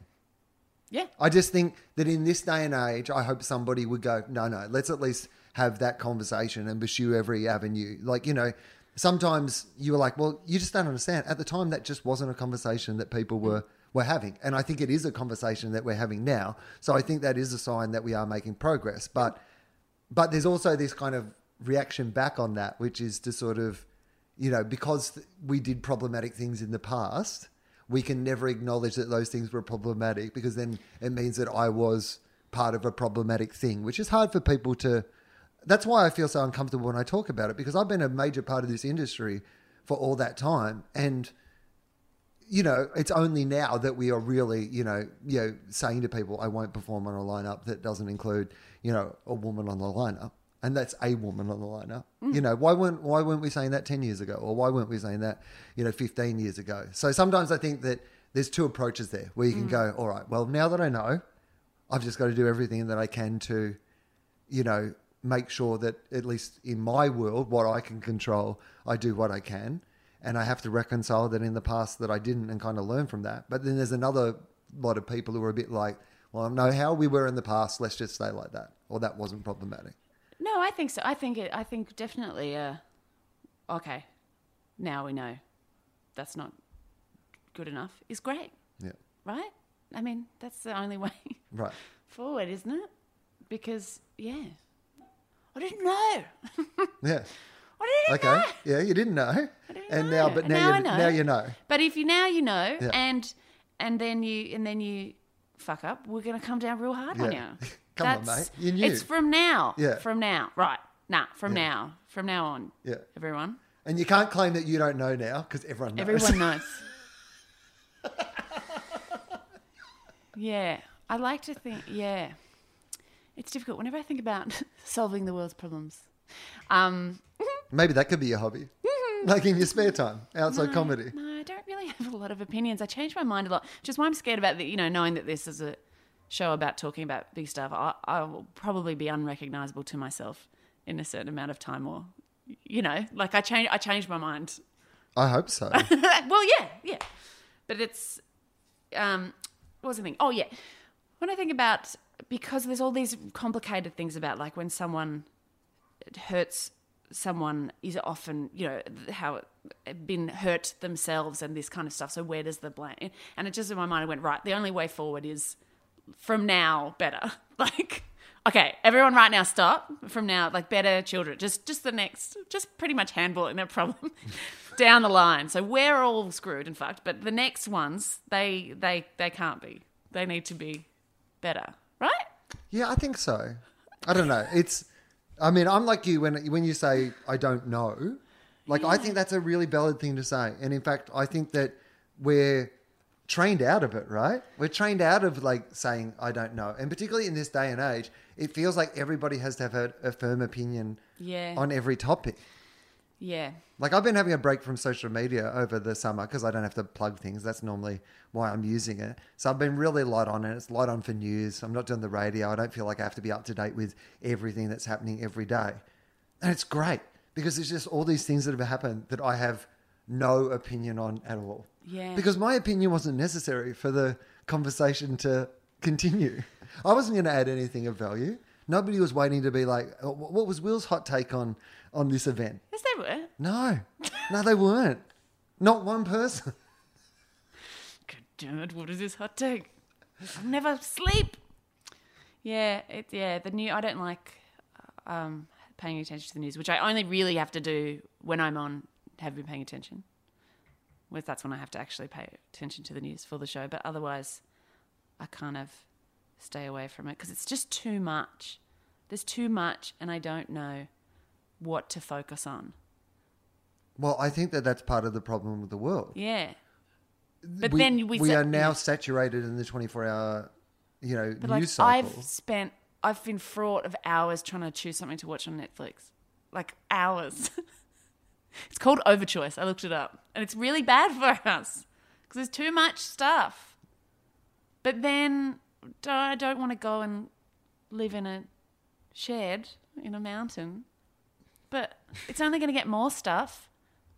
Yeah. I just think that in this day and age, I hope somebody would go, no, no, let's at least have that conversation and pursue every avenue. Like, you know, sometimes you were like, well, you just don't understand. At the time, that just wasn't a conversation that people were, were having. And I think it is a conversation that we're having now. So I think that is a sign that we are making progress. But, but there's also this kind of reaction back on that, which is to sort of, you know, because we did problematic things in the past, we can never acknowledge that those things were problematic because then it means that I was part of a problematic thing, which is hard for people to. That's why I feel so uncomfortable when I talk about it because I've been a major part of this industry for all that time. And, you know, it's only now that we are really, you know, you know, saying to people, I won't perform on a lineup that doesn't include, you know, a woman on the lineup. And that's a woman on the lineup. Mm. You know, why weren't why weren't we saying that ten years ago, or why weren't we saying that, you know, fifteen years ago? So sometimes I think that there's two approaches there where you can mm. go, all right, well, now that I know, I've just got to do everything that I can to, you know, make sure that at least in my world, what I can control, I do what I can. And I have to reconcile that in the past that I didn't and kind of learn from that. But then there's another lot of people who are a bit like, well, no, how we were in the past, let's just stay like that. Or that wasn't problematic. No, I think so. I think it. I think definitely. Uh, okay, now we know that's not good enough. Is great, Yeah. right? I mean, that's the only way Right. forward, isn't it? Because yeah, I didn't know. Yeah. I didn't Okay. know. Yeah, you didn't know. didn't and know. now, but now, now you, know. now you know. But if you now you know, Yeah. and and then you and then you fuck up, we're gonna come down real hard on you. Yeah. Come on, mate. You knew. It's from now. Yeah. From now. Right. Nah. From Yeah. now. From now on. Yeah. Everyone. And you can't claim that you don't know now because everyone knows. Everyone knows. yeah. I like to think. Yeah. It's difficult whenever I think about solving the world's problems. Um, Maybe that could be your hobby. like in your spare time, outside comedy. No, I don't really have a lot of opinions. I change my mind a lot. Just why I'm scared about the, you know, knowing that this is a show about talking about big stuff. I, I will probably be unrecognizable to myself in a certain amount of time, or you know, like I change. I changed my mind. I hope so. well, yeah, yeah, but it's um, what was the thing? Oh, yeah. When I think about because there's all these complicated things about like when someone hurts someone is often you know how been hurt themselves and this kind of stuff. So where does the blame and it just in my mind I went right the only way forward is from now better. Like okay everyone right now stop. From now like better children. Just just the next just pretty much handballing that problem down the line. So we're all screwed and fucked but the next ones they they they can't be. They need to be better. Right? Yeah, I think so. I don't know. It's. I mean, I'm like you when when you say I don't know. Like I think that's a really valid thing to say, and in fact, I think that we're trained out of it. Right? We're trained out of like saying I don't know, and particularly in this day and age, it feels like everybody has to have a, a firm opinion Yeah. on every topic. Yeah Like I've been having a break from social media over the summer because I don't have to plug things. That's normally why I'm using it. So I've been really light on it. It's light on for news. I'm not doing the radio. I don't feel like I have to be up to date with everything that's happening every day. And it's great because there's just all these things that have happened that I have no opinion on at all. Yeah. Because my opinion wasn't necessary for the conversation to continue. I wasn't going to add anything of value. Nobody was waiting to be like, "Oh, what was Wil's hot take on on this event? yes they were No, no, they weren't. Not one person. God damn it, what is this hot take? I'll never sleep. Yeah, it, yeah, the new, I don't like um, paying attention to the news, which I only really have to do when I'm on, have been paying attention. With that's when I have to actually pay attention to the news for the show, but otherwise, I kind of stay away from it because it's just too much. There's too much, and I don't know what to focus on. Well, I think that that's part of the problem with the world. Yeah, but we, then we, we sa- are now yeah. saturated in the 24 hour, you know, But like cycle. I've spent, I've been fraught of hours trying to choose something to watch on Netflix, like hours. it's called Overchoice. I looked it up, and it's really bad for us because there's too much stuff. But then I don't want to go and live in a shed in a mountain. But it's only going to get more stuff,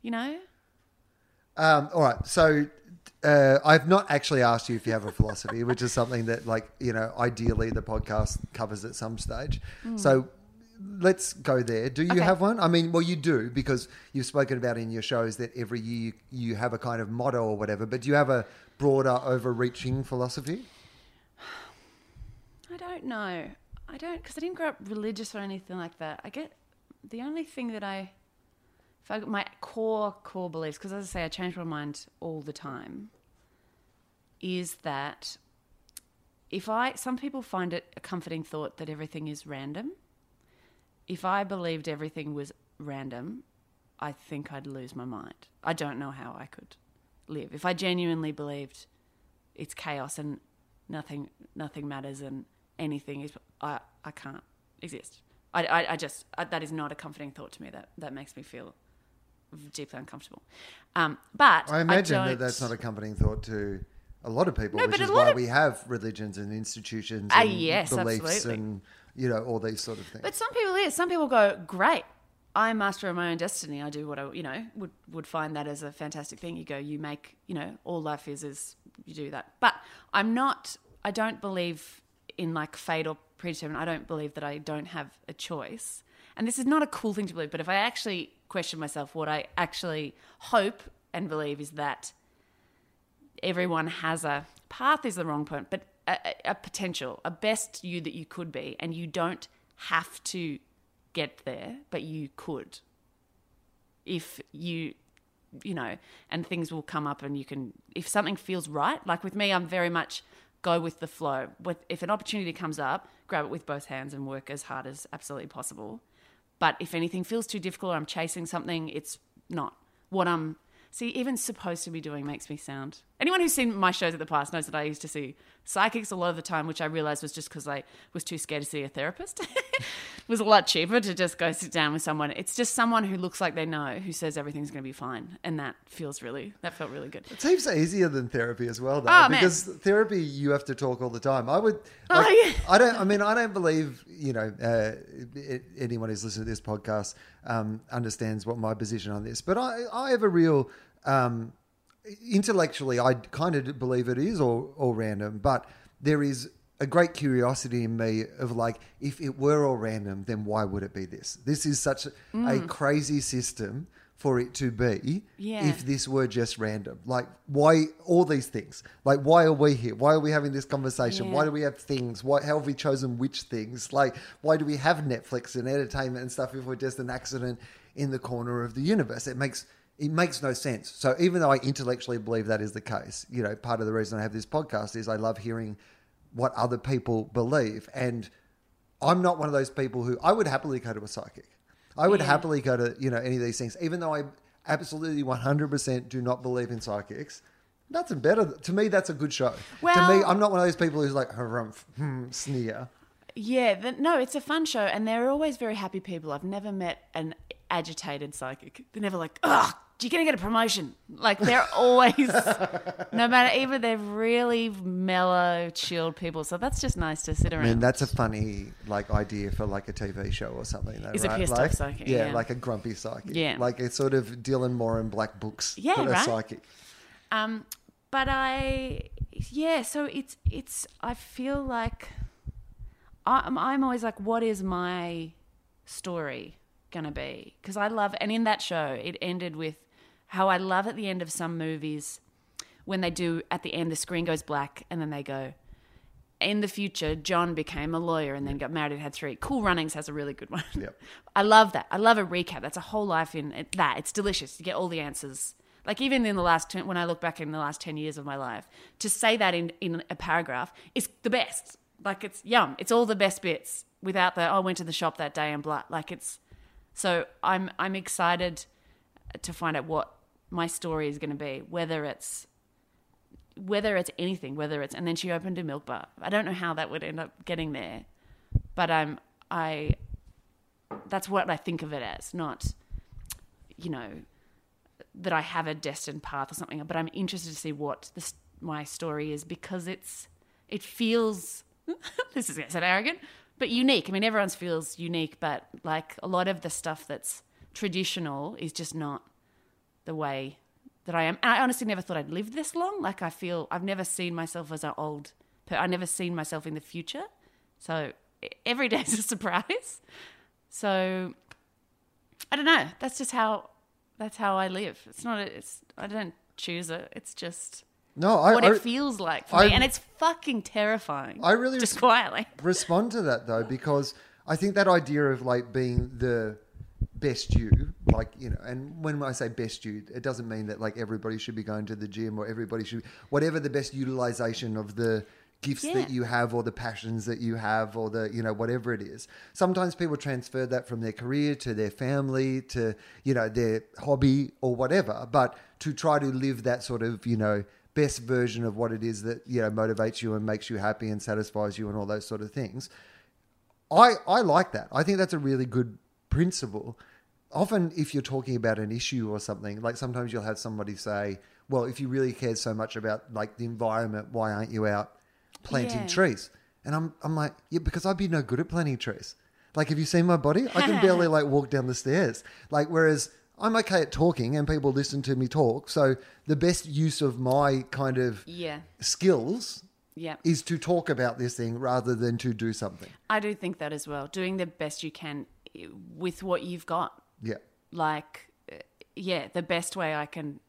you know. Um, all right. So uh, I've not actually asked you if you have a philosophy, which is something that, like, you know, ideally the podcast covers at some stage. So let's go there. Do you Okay. have one? I mean, well, you do because you've spoken about in your shows that every year you, you have a kind of motto or whatever, but do you have a broader, overreaching philosophy? I don't know. I don't because I didn't grow up religious or anything like that. I get the only thing that I, if I my core core beliefs, because as I say, I change my mind all the time. Is that if I some people find it a comforting thought that everything is random. If I believed everything was random, I think I'd lose my mind. I don't know how I could live if I genuinely believed it's chaos and nothing nothing matters and anything is I I can't exist. I, I, I just I, that is not a comforting thought to me. That that makes me feel deeply uncomfortable. Um, but I imagine that that's not a comforting thought to a lot of people, No, which is why of- we have religions and institutions Ah, and yes, beliefs absolutely. and you know all these sort of things. But some people is. Some people go, great. I'm master of my own destiny. I do what I, you know, would would find that as a fantastic thing. You go, you make, you know, all life is is you do that. But I'm not. I don't believe in like fate or predetermined. I don't believe that I don't have a choice. And this is not a cool thing to believe. But if I actually question myself, what I actually hope and believe is that everyone has a path is the wrong point, but a, a- potential, a best you that you could be, and you don't have to get there, but you could if you you know and things will come up and you can if something feels right like with me i'm very much go with the flow. With if an opportunity comes up grab it with both hands and work as hard as absolutely possible. But if anything feels too difficult or i'm chasing something it's not. What i'm see even supposed to be doing makes me sound anyone who's seen my shows at the past knows that i used to see psychics a lot of the time which i realized was just because i was too scared to see a therapist it was a lot cheaper to just go sit down with someone it's just someone who looks like they know who says everything's going to be fine and that feels really that felt really good It seems easier than therapy as well, though, Oh, man. because therapy you have to talk all the time. I would. Oh, yeah. I don't. I mean, I don't believe you know uh, anyone who's listening to this podcast um, understands what my position on this, but I, I have a real. Um, intellectually, I kind of believe it is all, all random, but there is a great curiosity in me of like, if it were all random, then why would it be this? This is such a, a mm. crazy system for it to be Yeah. if this were just random. Like, why all these things? Like, why are we here? Why are we having this conversation? Yeah. Why do we have things? Why how have we chosen which things? Like, why do we have Netflix and entertainment and stuff if we're just an accident in the corner of the universe? It makes it makes no sense. So even though I intellectually believe that is the case, you know, part of the reason I have this podcast is I love hearing what other people believe. And I'm not one of those people who I would happily go to a psychic. I would Yeah. happily go to, you know, any of these things, even though I absolutely 100% do not believe in psychics. Nothing better. To me, that's a good show. Well, to me, I'm not one of those people who's like, harumph, hmm, sneer. Yeah, the, no, it's a fun show, and they're always very happy people. I've never met an agitated psychic. They're never like, "Ugh, you're gonna get a promotion." Like they're always, no matter even they're really mellow, chilled people. So that's just nice to sit around. I mean, that's a funny like idea for like a TV show or something. Though, Is a right? pissed off psychic, Yeah, yeah. like a grumpy psychic. Yeah. like it's sort of Dylan Moran in Black Books. Yeah, but a right? psychic. Um, but I, yeah. So it's it's. I feel like I'm I'm always like, what is my story gonna be? Because I love, and in that show, it ended with how I love at the end of some movies when they do at the end the screen goes black and then they go. In the future, John became a lawyer and then got married and had three. Cool Runnings has a really good one. Yep. I love that. I love a recap. That's a whole life in it, that. It's delicious. You get all the answers. Like even in the last ten, when I look back in the last ten years of my life, to say that in in a paragraph is the best. Like it's yum. It's all the best bits without the oh, I went to the shop that day and blah. Like it's so I'm I'm excited to find out what my story is going to be. Whether it's whether it's anything, whether it's and then she opened a milk bar. I don't know how that would end up getting there, but I'm I. That's what I think of it as, not, you know, that I have a destined path or something. But I'm interested to see what this my story is because it's it feels this is going to sound arrogant, but unique. I mean, everyone's feels unique, but like a lot of the stuff that's traditional is just not the way that I am. And I honestly never thought I'd live this long. Like I feel I've never seen myself as an old. per- I never seen myself in the future. So every day is a surprise. So I don't know. That's just how that's how I live. It's not. A, it's I don't choose it. It's just No, I, what I it feels like for I- me, and it's fucking terrifying. I really just res- quietly. respond to that though because I think that idea of like being the best you, like you know, and when I say best you, it doesn't mean that like everybody should be going to the gym or everybody should whatever the best utilization of the gifts Yeah. that you have or the passions that you have or the you know whatever it is sometimes people transfer that from their career to their family to you know their hobby or whatever but to try to live that sort of you know best version of what it is that you know motivates you and makes you happy and satisfies you and all those sort of things I, I like that. I think that's a really good principle. Often, if you're talking about an issue or something, like sometimes you'll have somebody say, "Well, if you really care so much about like the environment, why aren't you out planting Yeah. trees?" And I'm I'm like, "Yeah, because I'd be no good at planting trees. Like, have you seen my body? I can barely like walk down the stairs. Like, whereas I'm okay at talking and people listen to me talk. So the best use of my kind of Yeah, skills yeah. is to talk about this thing rather than to do something. I do think that as well. Doing the best you can eh, with what you've got. Yeah. Like, uh, yeah, the best way I can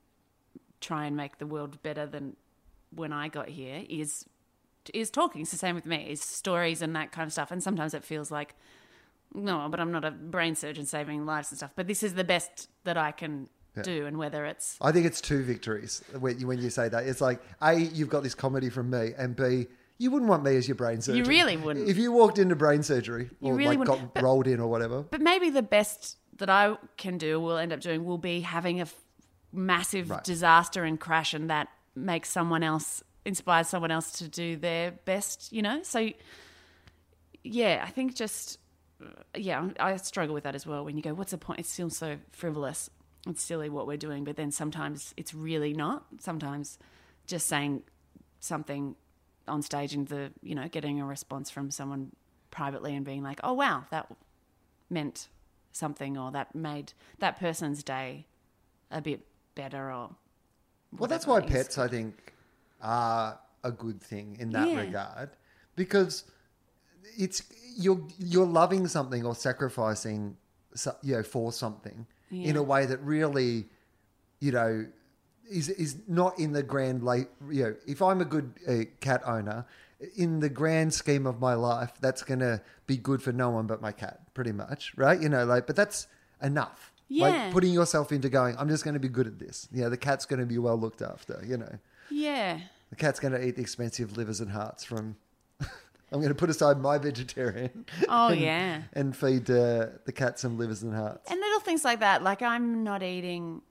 try and make the world better than when I got here is is talking. It's the same with me. Is stories and that kind of stuff. And sometimes it feels like no, but I'm not a brain surgeon saving lives and stuff. But this is the best that I can do. And whether it's I think it's two victories when you, when you say that. It's like a you've got this comedy from me, and b you wouldn't want me as your brain surgeon. You really wouldn't. If you walked into brain surgery You or really like wouldn't. got rolled in or whatever. But maybe the best that I can do, will end up doing, will be having a f- massive Right. disaster and crash, and that makes someone else, inspires someone else to do their best, you know? So, yeah, I think just, uh, yeah, I struggle with that as well. When you go, what's the point? It seems so frivolous. It's silly what we're doing, but then sometimes it's really not. Sometimes just saying something on stage and the, you know, getting a response from someone privately and being like, oh, wow, that meant something or that made that person's day a bit better or Well, that's why pets, I think, are a good thing in that Yeah. regard because it's you're you're loving something or sacrificing, you know, for something in a way that really, you know, is is not in the grand like you know. If I'm a good uh, cat owner. In the grand scheme of my life, that's going to be good for no one but my cat, pretty much, right? You know, like, but that's enough. Yeah. Like putting yourself into going, I'm just going to be good at this. You know, the cat's going to be well looked after, you know. yeah The cat's going to eat the expensive livers and hearts from. I'm going to put aside my vegetarian. Oh, and, yeah. And feed uh, the cat some livers and hearts. and little things like that like i'm not eating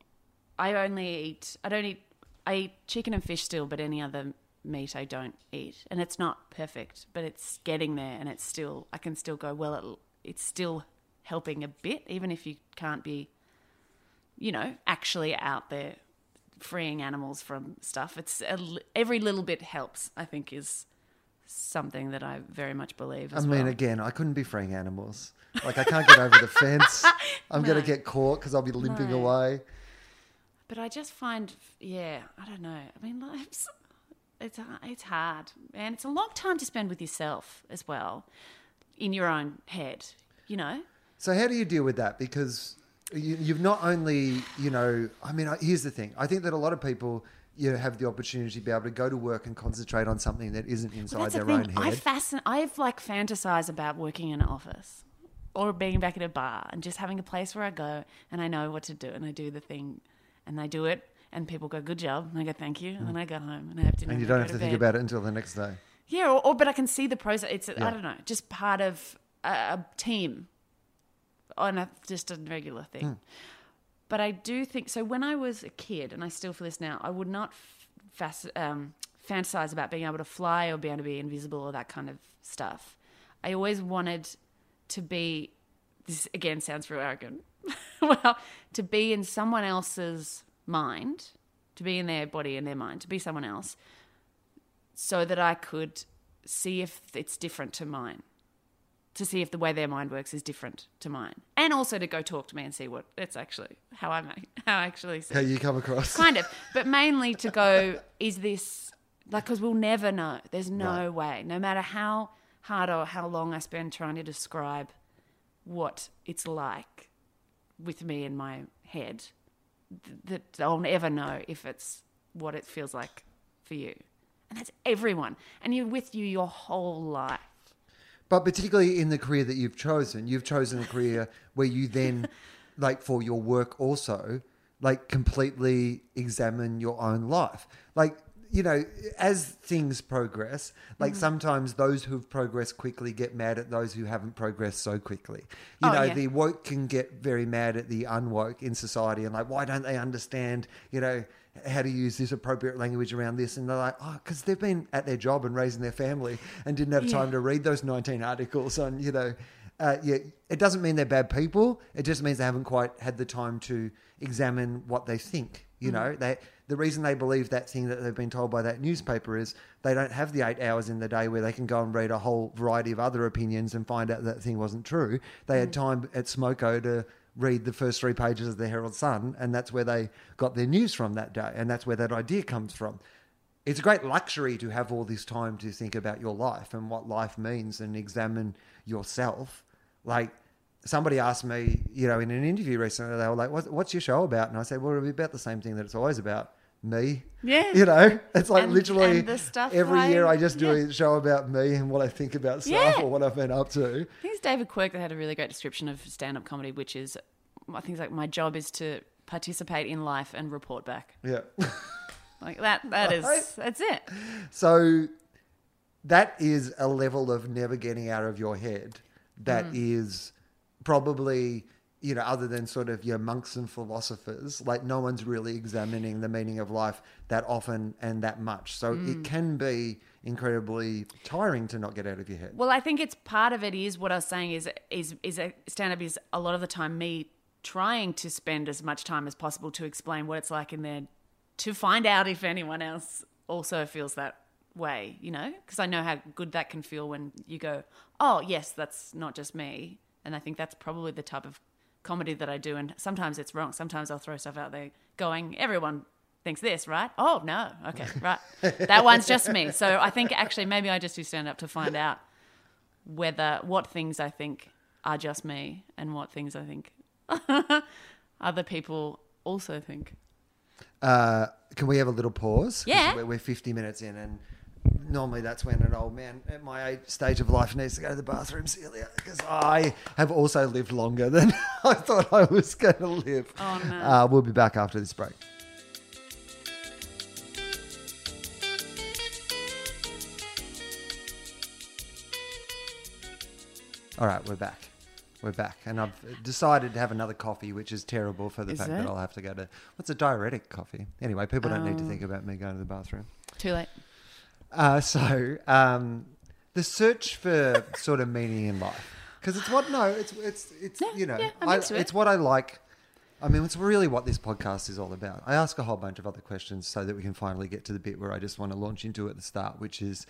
i only eat i don't eat i eat chicken and fish still but any other meat i don't eat and it's not perfect but it's getting there and it's still i can still go well it's still helping a bit even if you can't be you know actually out there freeing animals from stuff it's a, every little bit helps i think is something that i very much believe I mean, well. again, I couldn't be freeing animals. Like, I can't get over the fence. I'm gonna get caught because I'll be limping No. away. But I just find, yeah, I don't know. I mean, life's it's it's hard, and it's a long time to spend with yourself as well, in your own head. You know, So how do you deal with that? Because you, you've not only, you know, I mean, here's the thing. I think that a lot of people, you know, have the opportunity to be able to go to work and concentrate on something that isn't inside well, their the own head. I fascin- I've like fantasized about working in an office or being back at a bar and just having a place where I go and I know what to do and I do the thing and I do it and people go good job and I go thank you and mm. then I go home and I have dinner and you don't go have to to think about it until the next day. Yeah, or, or but I can see the process. It's Yeah. I don't know, just part of a, a team on a just a regular thing. Hmm. But I do think so. When I was a kid, and I still feel this now, I would not um, fantasize about being able to fly or being able to be invisible or that kind of stuff. I always wanted to be. This again sounds real arrogant. well, to be in someone else's mind, to be in their body and their mind, to be someone else, so that I could see if it's different to mine, to see if the way their mind works is different to mine, and also to go talk to me and see what it's actually how I make how I actually see. How you come across. kind of, but mainly to go is this like because we'll never know. There's no way, no matter how hard or how long I spend trying to describe what it's like with me in my head, th- that I'll never know if it's what it feels like for you. And that's everyone. And you're with you your whole life. But particularly in the career that you've chosen, you've chosen a career where you then, like for your work also, like completely examine your own life. Like, you know, as things progress, like Mm-hmm. sometimes those who've progressed quickly get mad at those who haven't progressed so quickly. You Oh, know, yeah. the woke can get very mad at the unwoke in society and like, why don't they understand, you know, how to use this appropriate language around this? And they're like, oh, because they've been at their job and raising their family and didn't have Yeah. time to read those 19 articles on, you know, uh, yeah, it doesn't mean they're bad people. It just means they haven't quite had the time to examine what they think. You know, they the reason they believe that thing that they've been told by that newspaper is they don't have the eight hours in the day where they can go and read a whole variety of other opinions and find out that thing wasn't true. They had time at Smoko to read the first three pages of the Herald Sun, and that's where they got their news from that day, and that's where that idea comes from it's a great luxury to have all this time to think about your life and what life means and examine yourself. Like somebody asked me, you know, in an interview recently, they were like, "What's your show about?" And I said, "Well, it'll be about the same thing that it's always about: me. Yeah. You know, it's like And- literally and the stuff every I- year I just do yeah. a show about me and what I think about stuff Yeah. or what I've been up to. I think it's David Quirk that had a really great description of stand up comedy, which is I think it's like my job is to participate in life and report back. Yeah. Like that that is Right. that's it. So that is a level of never getting out of your head That mm. is probably you know other than sort of your monks and philosophers like no one's really examining the meaning of life that often and that much so it mm. can be incredibly tiring to not get out of your head Well, I think it's part of it is what I was saying is is is a stand up is a lot of the time me trying to spend as much time as possible to explain what it's like in there to find out if anyone else also feels that way, you know? Because I know how good that can feel when you go, "Oh, yes, that's not just me." And I think that's probably the type of comedy that I do and sometimes it's wrong. Sometimes I'll throw stuff out there going, "Everyone thinks this, right? Oh, no. Okay, right. that one's just me." So I think actually maybe I just do stand up to find out whether what things I think are just me and what things I think other people also think. uh, can we have a little pause? Yeah. we're, we're 50 minutes in and normally that's when an old man at my age, stage of life needs to go to the bathroom Celia because I have also lived longer than I thought I was going to live Oh, no. uh, we'll be back after this break All right, we're back. We're back, and I've decided to have another coffee, which is terrible for the Is fact it? that I'll have to go to. What's a diuretic coffee? Anyway, people don't Oh. need to think about me going to the bathroom. Too late. Uh, so, um, the search for sort of meaning in life, because it's what no, it's it's it's Yeah, you know, yeah, I, it. it's what I like. I mean, it's really what this podcast is all about. I ask a whole bunch of other questions so that we can finally get to the bit where I just want to launch into at the start, which is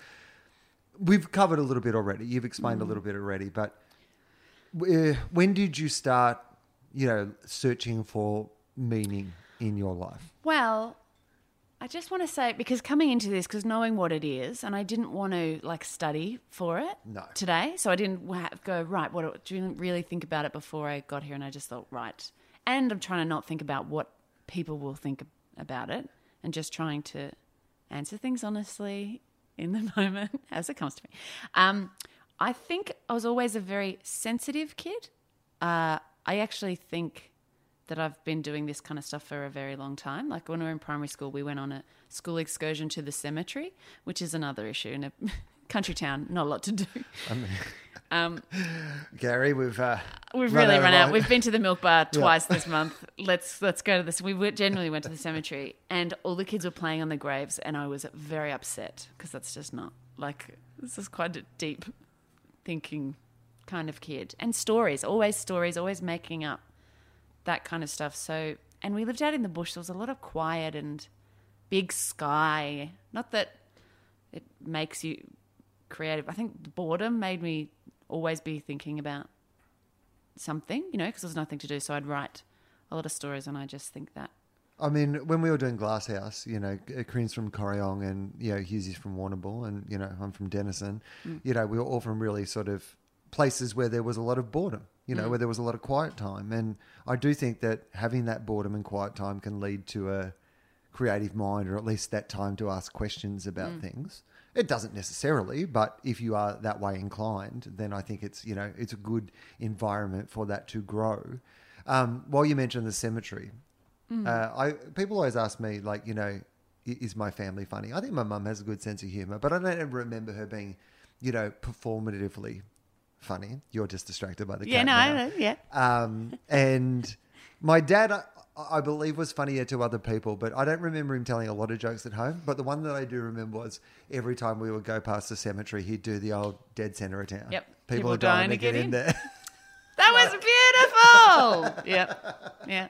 we've covered a little bit already. You've explained Mm. a little bit already, but uh, when did you start, you know, searching for meaning in your life? Well, I just want to say because coming into this, because knowing what it is, and I didn't want to like study for it No. today, so I didn't go right. What didn't really think about it before I got here, and I just thought right. And I'm trying to not think about what people will think about it, and just trying to answer things honestly in the moment as it comes to me. Um, I think I was always a very sensitive kid. Uh, I actually think that I've been doing this kind of stuff for a very long time. Like when we were in primary school, we went on a school excursion to the cemetery, which is another issue in a country town. Not a lot to do. Um, Gary, we've uh, we've run really out run out. We've been to the milk bar twice this month. Let's let's go to this. We genuinely went to the cemetery, and all the kids were playing on the graves, and I was very upset because that's just not like this is quite a deep thinking kind of kid. And stories, always stories, always making up that kind of stuff. So, and we lived out in the bush. There was a lot of quiet and big sky. Not that it makes you creative. I think boredom made me always be thinking about something, you know, because there was nothing to do. So I'd write a lot of stories, and I just think that. I mean, when we were doing Glasshouse, you know, Corinne's from Corryong and, you know, Hughes is from Warrnambool and, you know, I'm from Dennington. Mm. You know, we were all from really sort of places where there was a lot of boredom, you Mm. know, where there was a lot of quiet time. And I do think that having that boredom and quiet time can lead to a creative mind or at least that time to ask questions about Mm. things. It doesn't necessarily, but if you are that way inclined, then I think it's, you know, it's a good environment for that to grow. Um, while you mentioned the cemetery, Mm. uh, I people always ask me like, you know, is my family funny? I think my mum has a good sense of humor, but I don't remember her being, you know, performatively funny. You're just distracted by the Yeah, cat no, now. I know, yeah. Um, and my dad, I, I believe, was funnier to other people, but I don't remember him telling a lot of jokes at home. But the one that I do remember was every time we would go past the cemetery, he'd do the old dead center of town. Yep. People, People are dying, to get, in there. That was beautiful. yep. Yeah.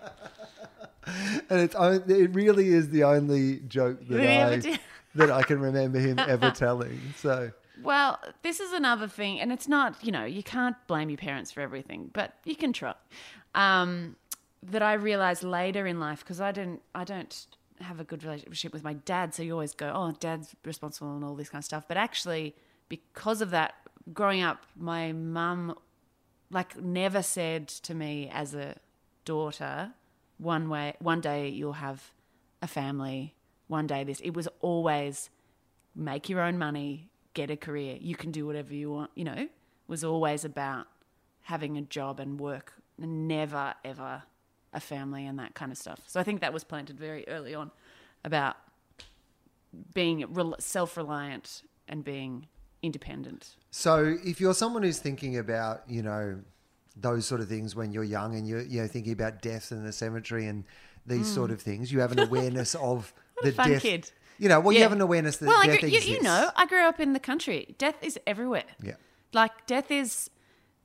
and it's it really is the only joke that That he ever I that I can remember him ever telling. So Well, this is another thing, and it's not, you know, you can't blame your parents for everything, but you can try. Um, that I realized later in life because I didn't, I don't have a good relationship with my dad, so you always go, oh, dad's responsible and all this kind of stuff. But actually, because of that, growing up, my mum, like, never said to me as a daughter, one way, one day you'll have a family one day this. It was always make your own money, get a career. You can do whatever you want. You know, was always about having a job and work, never ever a family and that kind of stuff. So I think that was planted very early on about being self-reliant and being independent. So, if you're someone who's thinking about, you know, those sort of things when you're young and you're, you know, thinking about death and the cemetery and these mm. sort of things, you have an awareness of the death. kid. You know, well, you have an awareness that well, I death grew, you, exists. you know, I grew up in the country. Death is everywhere. Yeah. Like death is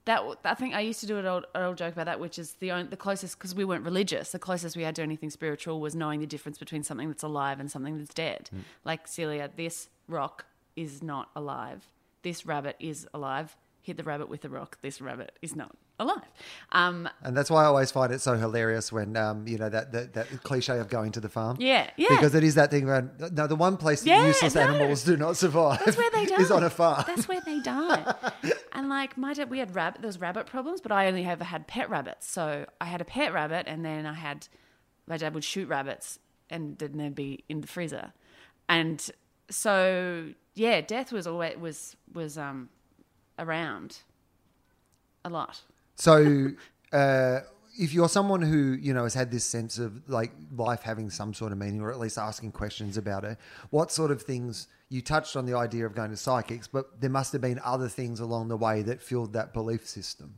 that. I think I used to do an old, an old joke about that, which is the only, the closest because we weren't religious. The closest we had to anything spiritual was knowing the difference between something that's alive and something that's dead. Mm. Like Celia, this rock is not alive. This rabbit is alive. Hit the rabbit with the rock. This rabbit is not alive. Um, And that's why I always find it so hilarious when, um, you know, that, that, that cliche of going to the farm. Yeah, yeah. Because it is that thing around, no, the one place that Yeah, useless no. animals do not survive That's where they die. is on a farm. That's where they die. and like my dad, we had rabbit. There was rabbit problems, but I only ever had pet rabbits. So I had a pet rabbit, and then I had my dad would shoot rabbits, and then they'd be in the freezer. And so yeah, death was always was was um around a lot. So, uh, if you're someone who you know has had this sense of like life having some sort of meaning, or at least asking questions about it, what sort of things you touched on the idea of going to psychics, but there must have been other things along the way that fueled that belief system.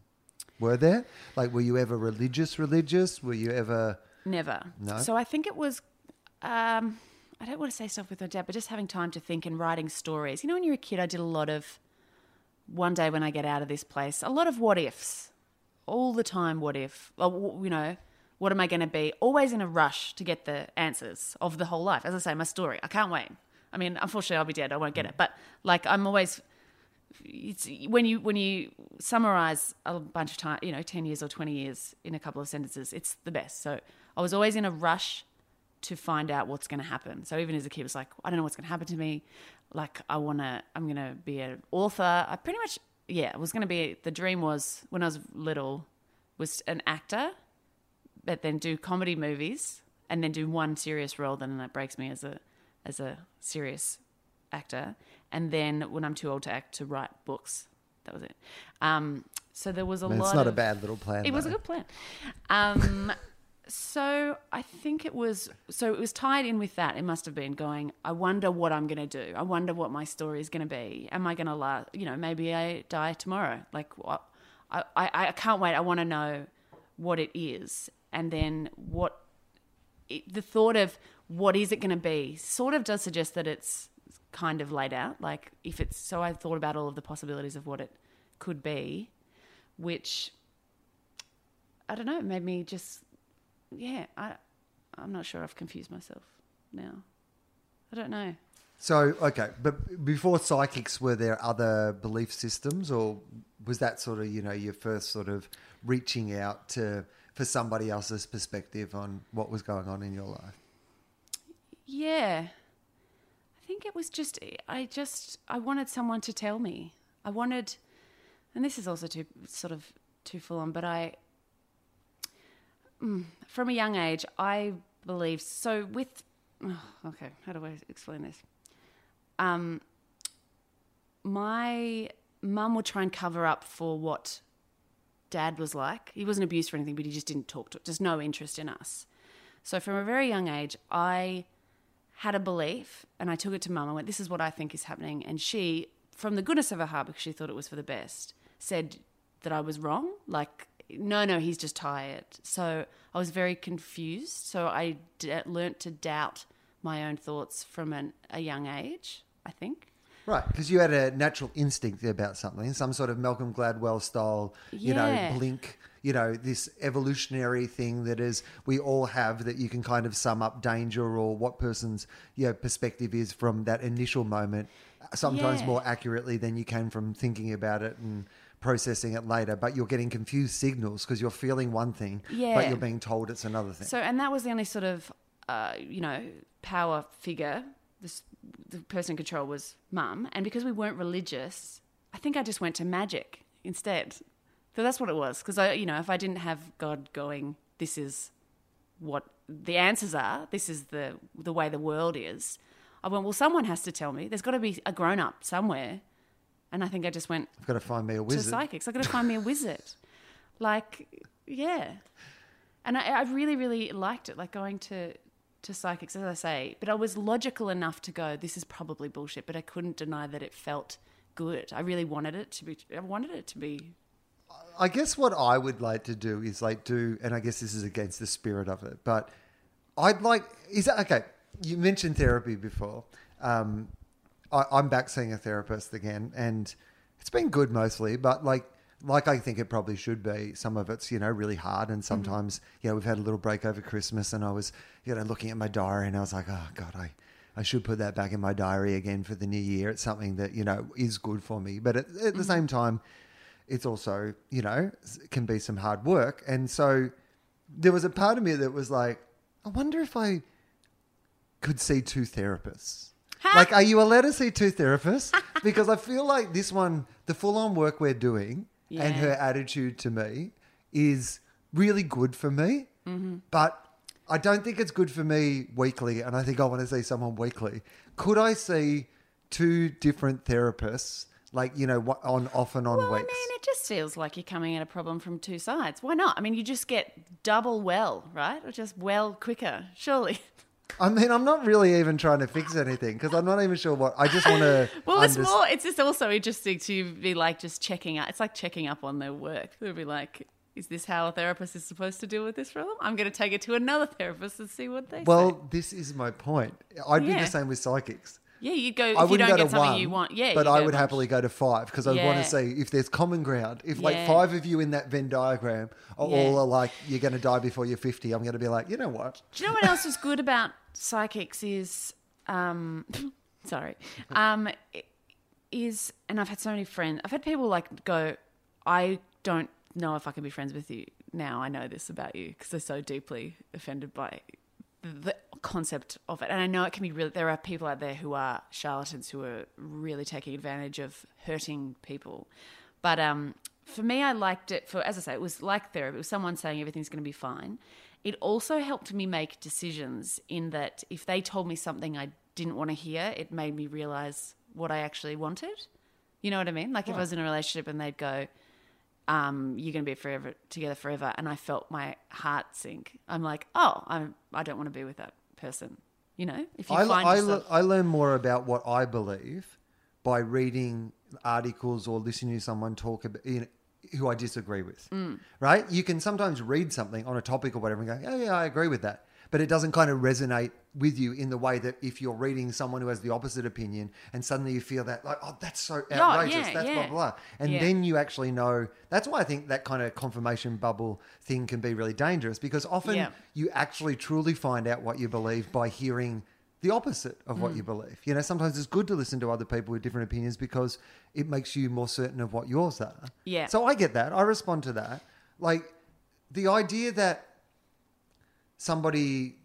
Were there? Like, were you ever religious? Religious? Were you ever? Never. No? So I think it was. Um, I don't want to say stuff with my dad, but just having time to think and writing stories. You know, when you're a kid, I did a lot of. One day when I get out of this place, a lot of what ifs, all the time. What if? Uh, well, you know, what am I going to be? Always in a rush to get the answers of the whole life. As I say, my story. I can't wait. I mean, unfortunately, I'll be dead. I won't get it. But like, I'm always it's when you when you summarize a bunch of time, you know, ten years or twenty years in a couple of sentences, it's the best. So I was always in a rush to find out what's going to happen. So even as a kid, was like, I don't know what's going to happen to me. Like I want to, I'm going to be an author. I pretty much, yeah, I was going to be. The dream was when I was little, was an actor, but then do comedy movies and then do one serious role. Then that breaks me as a as a serious actor. And then when I'm too old to act, to write books. That was it. Um, so there was a lot. it's not a bad little plan. It was a good plan. Um, so I think it was. So it was tied in with that. It must have been going. I wonder what I'm going to do. I wonder what my story is going to be. Am I going to last? You know, maybe I die tomorrow. Like what? I, I, I can't wait. I want to know what it is, and then what. It, the thought of what is it going to be sort of does suggest that it's kind of laid out. Like if it's so, I thought about all of the possibilities of what it could be, which I don't know, made me just yeah, I I'm not sure I've confused myself now. I don't know. So okay, but before psychics, were there other belief systems, or was that sort of you know your first sort of reaching out to for somebody else's perspective on what was going on in your life? Yeah. I think it was just I just I wanted someone to tell me. I wanted and this is also too sort of too full on, but I from a young age I believed so with oh, okay, how do I explain this? Um my mum would try and cover up for what dad was like. He wasn't abused or anything, but he just didn't talk to just no interest in us. So from a very young age, I had a belief and I took it to mum. I went, This is what I think is happening. And she, from the goodness of her heart, because she thought it was for the best, said that I was wrong. Like, no, no, he's just tired. So I was very confused. So I d- learnt to doubt my own thoughts from an, a young age, I think. Right, because you had a natural instinct about something, some sort of Malcolm Gladwell style, you Yeah. know, blink, you know, this evolutionary thing that is we all have that you can kind of sum up danger or what person's you know, perspective is from that initial moment, uh, sometimes Yeah. more accurately than you can from thinking about it and processing it later. But you're getting confused signals because you're feeling one thing, but you're being told it's another thing. So, and that was the only sort of, uh, you know, power figure. This, the person in control was mum. And because we weren't religious, I think I just went to magic instead. So that's what it was. Because I, you know, if I didn't have God going, this is what the answers are. This is the the way the world is. I went, well, someone has to tell me. There's got to be a grown up somewhere. And I think I just went I've got to find me a to wizard. psychics. I've got to find me a wizard. Like, yeah. And I, I really, really liked it, like going to to psychics, as I say. But I was logical enough to go, this is probably bullshit. But I couldn't deny that it felt good. I really wanted it to be. I wanted it to be. I guess what I would like to do is like do, and I guess this is against the spirit of it, but I'd like is that okay? You mentioned therapy before. Um, I, I'm back seeing a therapist again, and it's been good mostly, but like like I think it probably should be. Some of it's you know really hard, and mm-hmm. sometimes you know we've had a little break over Christmas, and I was you know looking at my diary, and I was like, oh god, I. I should put that back in my diary again for the new year. It's something that you know is good for me, but at, at the mm-hmm. same time, it's also you know can be some hard work and so there was a part of me that was like i wonder if i could see two therapists like are you allowed to see two therapists because i feel like this one the full-on work we're doing and her attitude to me is really good for me Mm-hmm. but i don't think it's good for me weekly and i think i want to see someone weekly could i see two different therapists like you know on off and on Well, I weeks mean, it just feels like you're coming at a problem from two sides. Why not? I mean, you just get double well, right? Or just well quicker, surely. I mean, I'm not really even trying to fix anything because I'm not even sure what. I just want to. Well, it's more. It's just also interesting to be like just checking out. It's like checking up on their work. They'll be like, "Is this how a therapist is supposed to deal with this problem?" I'm going to take it to another therapist and see what they say. Well, this is my point. I'd be Yeah. the same with psychics. Yeah, you go if I you wouldn't don't go get to something one, you want. Yeah, but you I go would happily go to five because I want Yeah. to see if there's common ground. If like Yeah. five of you in that Venn diagram are Yeah. all are like you're going to die before you're 50, I'm going to be like, you know what? Do you know what else is good about psychics is um sorry. Um is and I've had so many friends. I've had people like go, I don't know if I can be friends with you now. I know this about you because they're so deeply offended by the, concept of it. And I know it can be really there are people out there who are charlatans who are really taking advantage of hurting people. But um for me, I liked it for, as I say, it was like therapy. It was someone saying everything's going to be fine. It also helped me make decisions in that if they told me something I didn't want to hear, it made me realize what I actually wanted. You know what I mean? Like if I was in a relationship and they'd go, um, "You're going to be forever together forever," and I felt my heart sink. I'm like, "Oh, I'm. I don't want to be with that person." You know, if you I, find I, yourself, I learn more about what I believe by reading articles or listening to someone talk about you know, who I disagree with. Mm. Right? You can sometimes read something on a topic or whatever and go, "Oh yeah, I agree with that," but it doesn't kind of resonate with you in the way that if you're reading someone who has the opposite opinion and suddenly you feel that like, "Oh, that's so outrageous," yeah, that's yeah. blah blah and Yeah. then you actually know. That's why I think that kind of confirmation bubble thing can be really dangerous because often you actually truly find out what you believe by hearing the opposite of what Mm. you believe. You know, sometimes it's good to listen to other people with different opinions because it makes you more certain of what yours are. Yeah. So I get that. I respond to that. Like the idea that somebody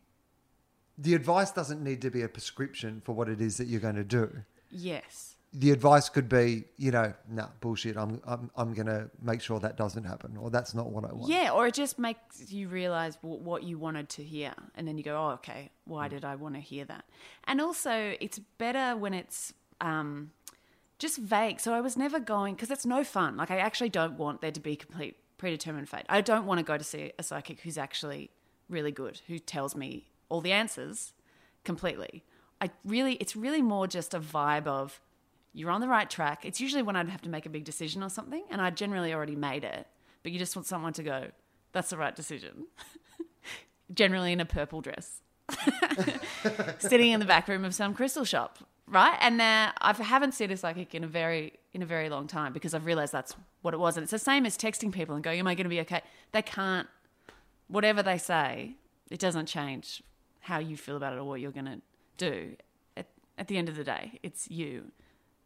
the advice doesn't need to be a prescription for what it is that you're going to do. yes, The advice could be, you know, no bullshit. I'm I'm I'm going to make sure that doesn't happen, or that's not what I want. Yeah, or it just makes you realize w- what you wanted to hear. And then you go, oh, okay, why did I want to hear that? And also, it's better when it's um, just vague. So I was never going, because it's no fun. Like, I actually don't want there to be complete predetermined fate. I don't want to go to see a psychic who's actually really good, who tells me all the answers completely. I really, it's really more just a vibe of, you're on the right track. It's usually when I'd have to make a big decision or something, and I generally already made it, but you just want someone to go, that's the right decision. generally in a purple dress, sitting in the back room of some crystal shop, right? And uh, I haven't seen a psychic in a very in a very long time because I've realized that's what it was, and it's the same as texting people and going, "Am I going to be okay?" They can't. Whatever they say, it doesn't change how you feel about it or what you're going to do. At, at the end of the day, it's you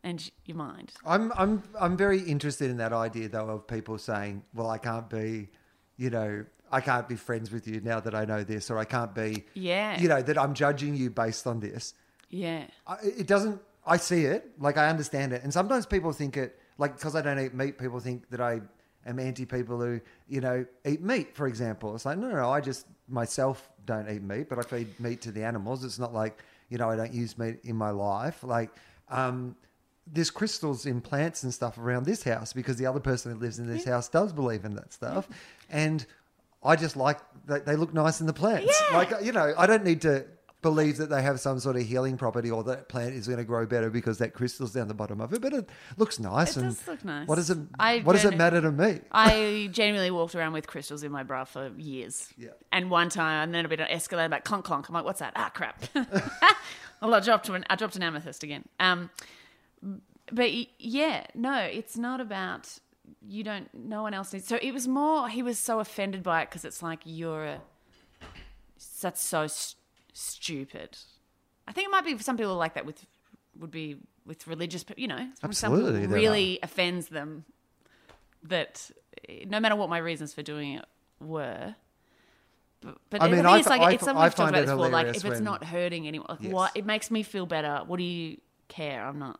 and your mind. I'm I'm I'm very interested in that idea though of people saying, "Well, I can't be, you know, I can't be friends with you now that I know this, or I can't be, Yeah. you know, that I'm judging you based on this." Yeah. I, it doesn't. I see it, like I understand it, and sometimes people think it, like because I don't eat meat, people think that I am anti people who, you know, eat meat, for example. It's like, no, no, no, I just myself don't eat meat, but I feed meat to the animals. It's not like, you know, I don't use meat in my life. Like, um, there's crystals in plants and stuff around this house because the other person that lives in this house does believe in that stuff. And I just like they, they look nice in the plants. Yeah. Like, you know, I don't need to believe that they have some sort of healing property or that plant is going to grow better because that crystal's down the bottom of it. But it looks nice. It and does look nice. What does it? I what does it matter to me? I genuinely walked around with crystals in my bra for years. Yeah. And one time, and then a bit of escalated, like clonk clonk. I'm like, what's that? Ah, crap. well, I dropped an, I dropped an amethyst again. Um, but yeah, no, it's not about you don't. No one else needs. So it was more. He was so offended by it because it's like you're a. That's so st- stupid. I think it might be some people like that with would be with religious. You know, some some people Absolutely, really offends them that no matter what my reasons for doing it were. But, but I mean, I is, like, I it's something I we've talked about this before. Like, if it's when- not hurting anyone, like, Yes. what it makes me feel better. What do you care? I'm not.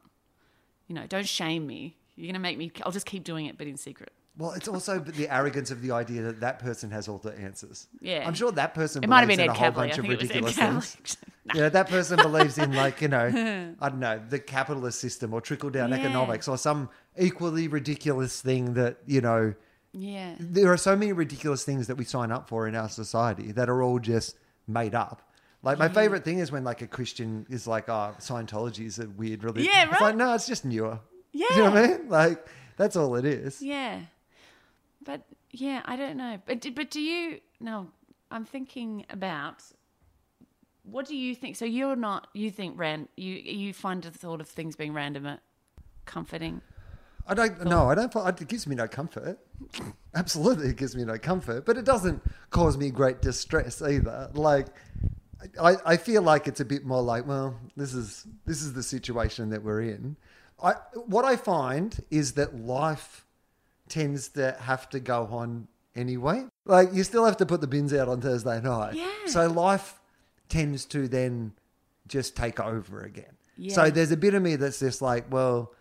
You know, don't shame me. You're gonna make me. I'll just keep doing it, but in secret. Well, it's also the arrogance of the idea that that person has all the answers. Yeah. I'm sure that person It might have believes been in Ed a whole Kavalee. bunch of think it was Ed ridiculous things. Yeah, that person believes in like you know, I don't know, the capitalist system or trickle down Yeah. economics or some equally ridiculous thing that you know. Yeah. There are so many ridiculous things that we sign up for in our society that are all just made up. Like my mm. favorite thing is when like a Christian is like, "Oh, Scientology is a weird religion." Yeah, It's right. like, no, it's just newer. Yeah. you know what I mean? Like that's all it is. Yeah. But yeah, I don't know. But do- but do you? No, I'm thinking about. What do you think? So you're not. You think ran. You you find the thought of things being random comforting. I don't. No, I don't. It gives me no comfort. Absolutely, it gives me no comfort. But it doesn't cause me great distress either. Like, I, I feel like it's a bit more like, well, this is this is the situation that we're in. I what I find is that life tends to have to go on anyway. Like, you still have to put the bins out on Thursday night. Yeah. So life tends to then just take over again. Yeah. So there's a bit of me that's just like, well,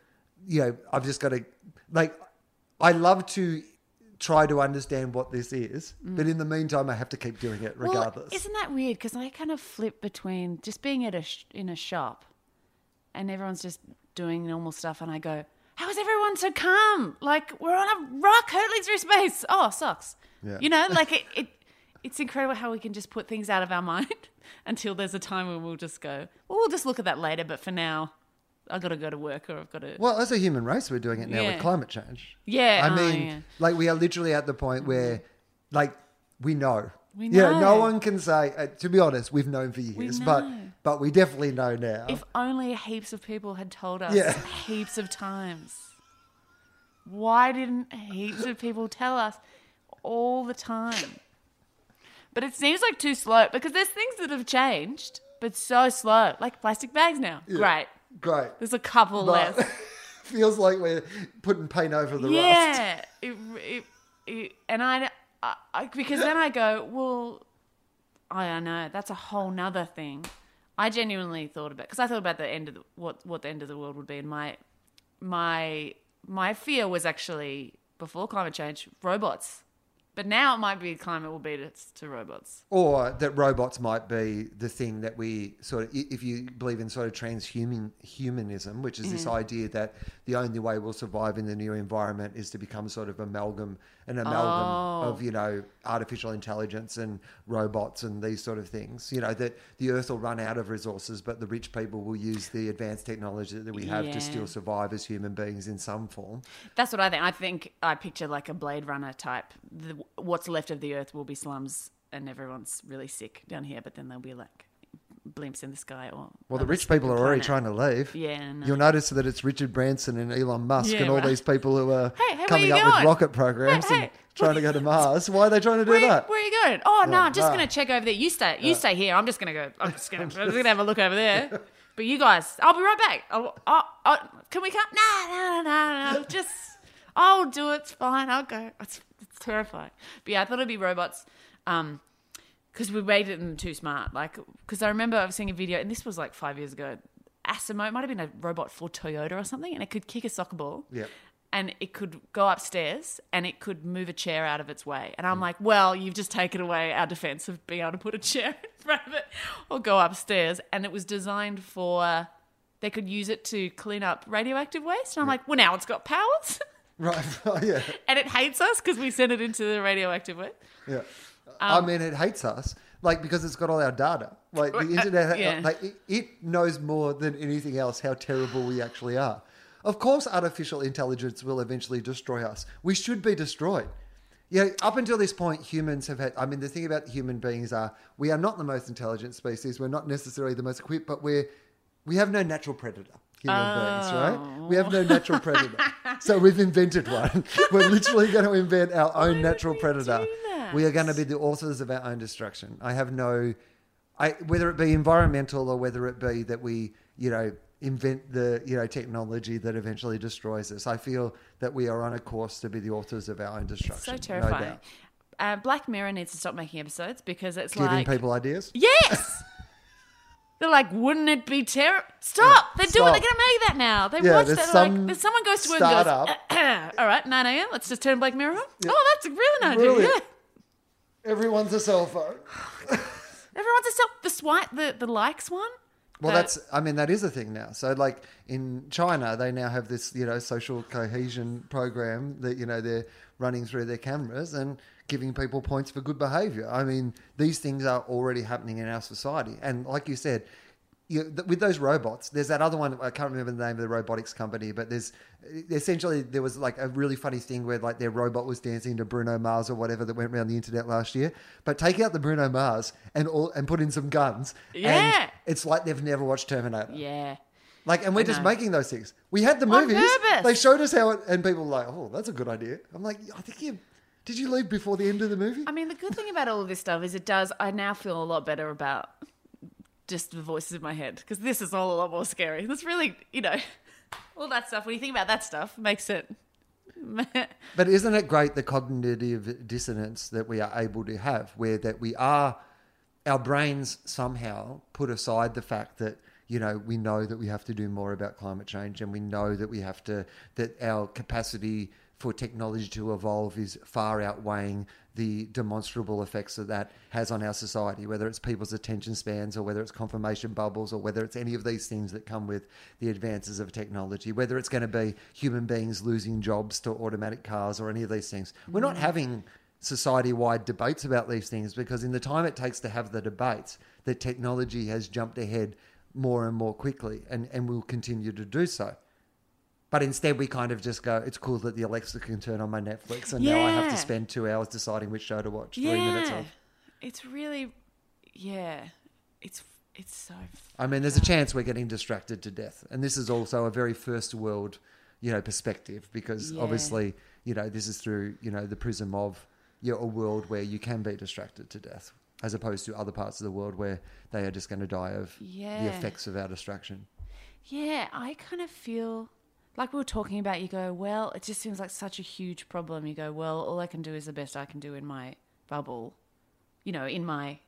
you know, I've just got to like I love to try to understand what this is, but in the meantime I have to keep doing it regardless. Well, isn't that weird? Because I kind of flip between just being at a sh- in a shop, and everyone's just doing normal stuff, and I go, "How is everyone so calm? Like we're on a rock hurtling through space. Oh, sucks. Yeah. You know, like it, it. It's incredible how we can just put things out of our mind until there's a time when we'll just go, well, we'll just look at that later. But for now, I've got to go to work or I've got to. well, as a human race, we're doing it now Yeah. with climate change. Yeah, I oh, mean, yeah. like we are literally at the point where, like, we know. We know. Yeah, no one can say. Uh, to be honest, we've known for years, but but we definitely know now. If only heaps of people had told us Yeah. heaps of times. Why didn't heaps of people tell us all the time? But it seems like too slow because there's things that have changed, but so slow. Like plastic bags now. Great. Great. There's a couple But less. feels like we're putting paint over the rust. Yeah. It, it, it, and I, I, I, because then I go, well, I don't know. That's a whole nother thing. I genuinely thought about because I thought about the end of the, what what the end of the world would be, and my my my fear was actually before climate change robots, but now it might be climate will beat us to robots. Or that robots might be the thing that we sort of, if you believe in sort of transhuman humanism, which is this Mm. idea that the only way we'll survive in the new environment is to become sort of amalgam, an amalgam Oh. of you know artificial intelligence and robots and these sort of things. You know that the Earth will run out of resources, but the rich people will use the advanced technology that we have Yeah. to still survive as human beings in some form. That's what I think. I think I picture like a Blade Runner type. The, what's left of the Earth will be slums, and everyone's really sick down here. But then there'll be like blimps in the sky. Or Well, the rich people are already trying to leave. Yeah, no. You'll notice that it's Richard Branson and Elon Musk Yeah, and all right. these people who are Hey, hey, coming up with rocket programs Hey, and trying to go to Mars. Why are they trying to do Where, that? where are you going? Oh no, Yeah, I'm just no. gonna check over there. You stay. You stay here. I'm just gonna go. I'm just gonna. I'm gonna have a look over there. But you guys, I'll be right back. Oh, oh, oh, can we come? No, no, no, no, no. Just, I'll do it. It's fine. I'll go. It's, it's terrifying. But yeah, I thought it'd be robots. Um, because we made them too smart. Like, because I remember I was seeing a video, and this was like five years ago. Asimo it might have been a robot for Toyota or something, and it could kick a soccer ball. Yeah. and it could go upstairs and it could move a chair out of its way. And I'm Mm. like, well, you've just taken away our defense of being able to put a chair in front of it or go upstairs. And it was designed for, they could use it to clean up radioactive waste. And I'm like, well, now it's got powers. Right. Yeah. and it hates us because we sent it into the radioactive waste. Yeah. Um, I mean, it hates us, like because it's got all our data. Like the internet, yeah. like it, it knows more than anything else how terrible we actually are. Of course, artificial intelligence will eventually destroy us. We should be destroyed. Yeah, up until this point, humans have had. I mean, the thing about human beings are we are not the most intelligent species. We're not necessarily the most equipped, but we're we have no natural predator. Human beings, right? We have no natural predator, so we've invented one. We're literally going to invent our own natural predator. We are going to be the authors of our own destruction. I have no, I whether it be environmental or whether it be that we, you know, invent the you know technology that eventually destroys us. I feel that we are on a course to be the authors of our own So destruction. no terrifying. doubt. uh, Black Mirror needs to stop making episodes because it's Giving like people ideas. yes. They're like, wouldn't it be terrible? Stop! They're doing. They're going to make that now. They Yeah, watch that. some like, someone goes to work startup- and goes, "All right, nine a.m. Let's just turn Black Mirror on. Oh, that's a really nice idea. Yeah. Everyone's a cell phone. Everyone's a self. The swipe, the the likes one. Well, that's, I mean, that is a thing now. So, like in China, they now have this, you know, social cohesion program that, you know, they're running through their cameras and giving people points for good behavior. I mean, these things are already happening in our society. And like you said, you, th- with those robots, there's that other one. I can't remember the name of the robotics company, but there's essentially there was like a really funny thing where like their robot was dancing to Bruno Mars or whatever that went around the internet last year. But take out the Bruno Mars and all and put in some guns, Yeah. and it's like they've never watched Terminator. Yeah. Like, and we're just making those things. We had the On movies. purpose. They showed us how it, and people were like, "Oh, that's a good idea." I'm like, I think you did. You leave before the end of the movie? I mean, the good thing about all of this stuff is it does. I now feel a lot better about just the voices in my head because this is all a lot more scary. That's really, you know, all that stuff. When you think about that stuff, makes it. But isn't it great the cognitive dissonance that we are able to have, where that we are, our brains somehow put aside the fact that you know we know that we have to do more about climate change, and we know that we have to that our capacity for technology to evolve is far outweighing the demonstrable effects that that has on our society, whether it's people's attention spans or whether it's confirmation bubbles or whether it's any of these things that come with the advances of technology, whether it's going to be human beings losing jobs to automatic cars or any of these things. We're not mm. having society wide debates about these things because in the time it takes to have the debates, the technology has jumped ahead more and more quickly and, and will continue to do so. But instead, we kind of just go, it's cool that the Alexa can turn on my Netflix, and now I have Yeah. to spend two hours deciding which show to watch. Three yeah, minutes of. it's really, yeah, it's it's so. I mean, there's a chance we're getting distracted to death. And this is also a very first world, you know, perspective because Yeah. obviously, you know, this is through, you know, the prism of you know, a world where you can be distracted to death as opposed to other parts of the world where they are just going to die of Yeah. the effects of our distraction. Yeah, I kind of feel like we were talking about. You go, well, it just seems like such a huge problem. You go, well, all I can do is the best I can do in my bubble, you know, in my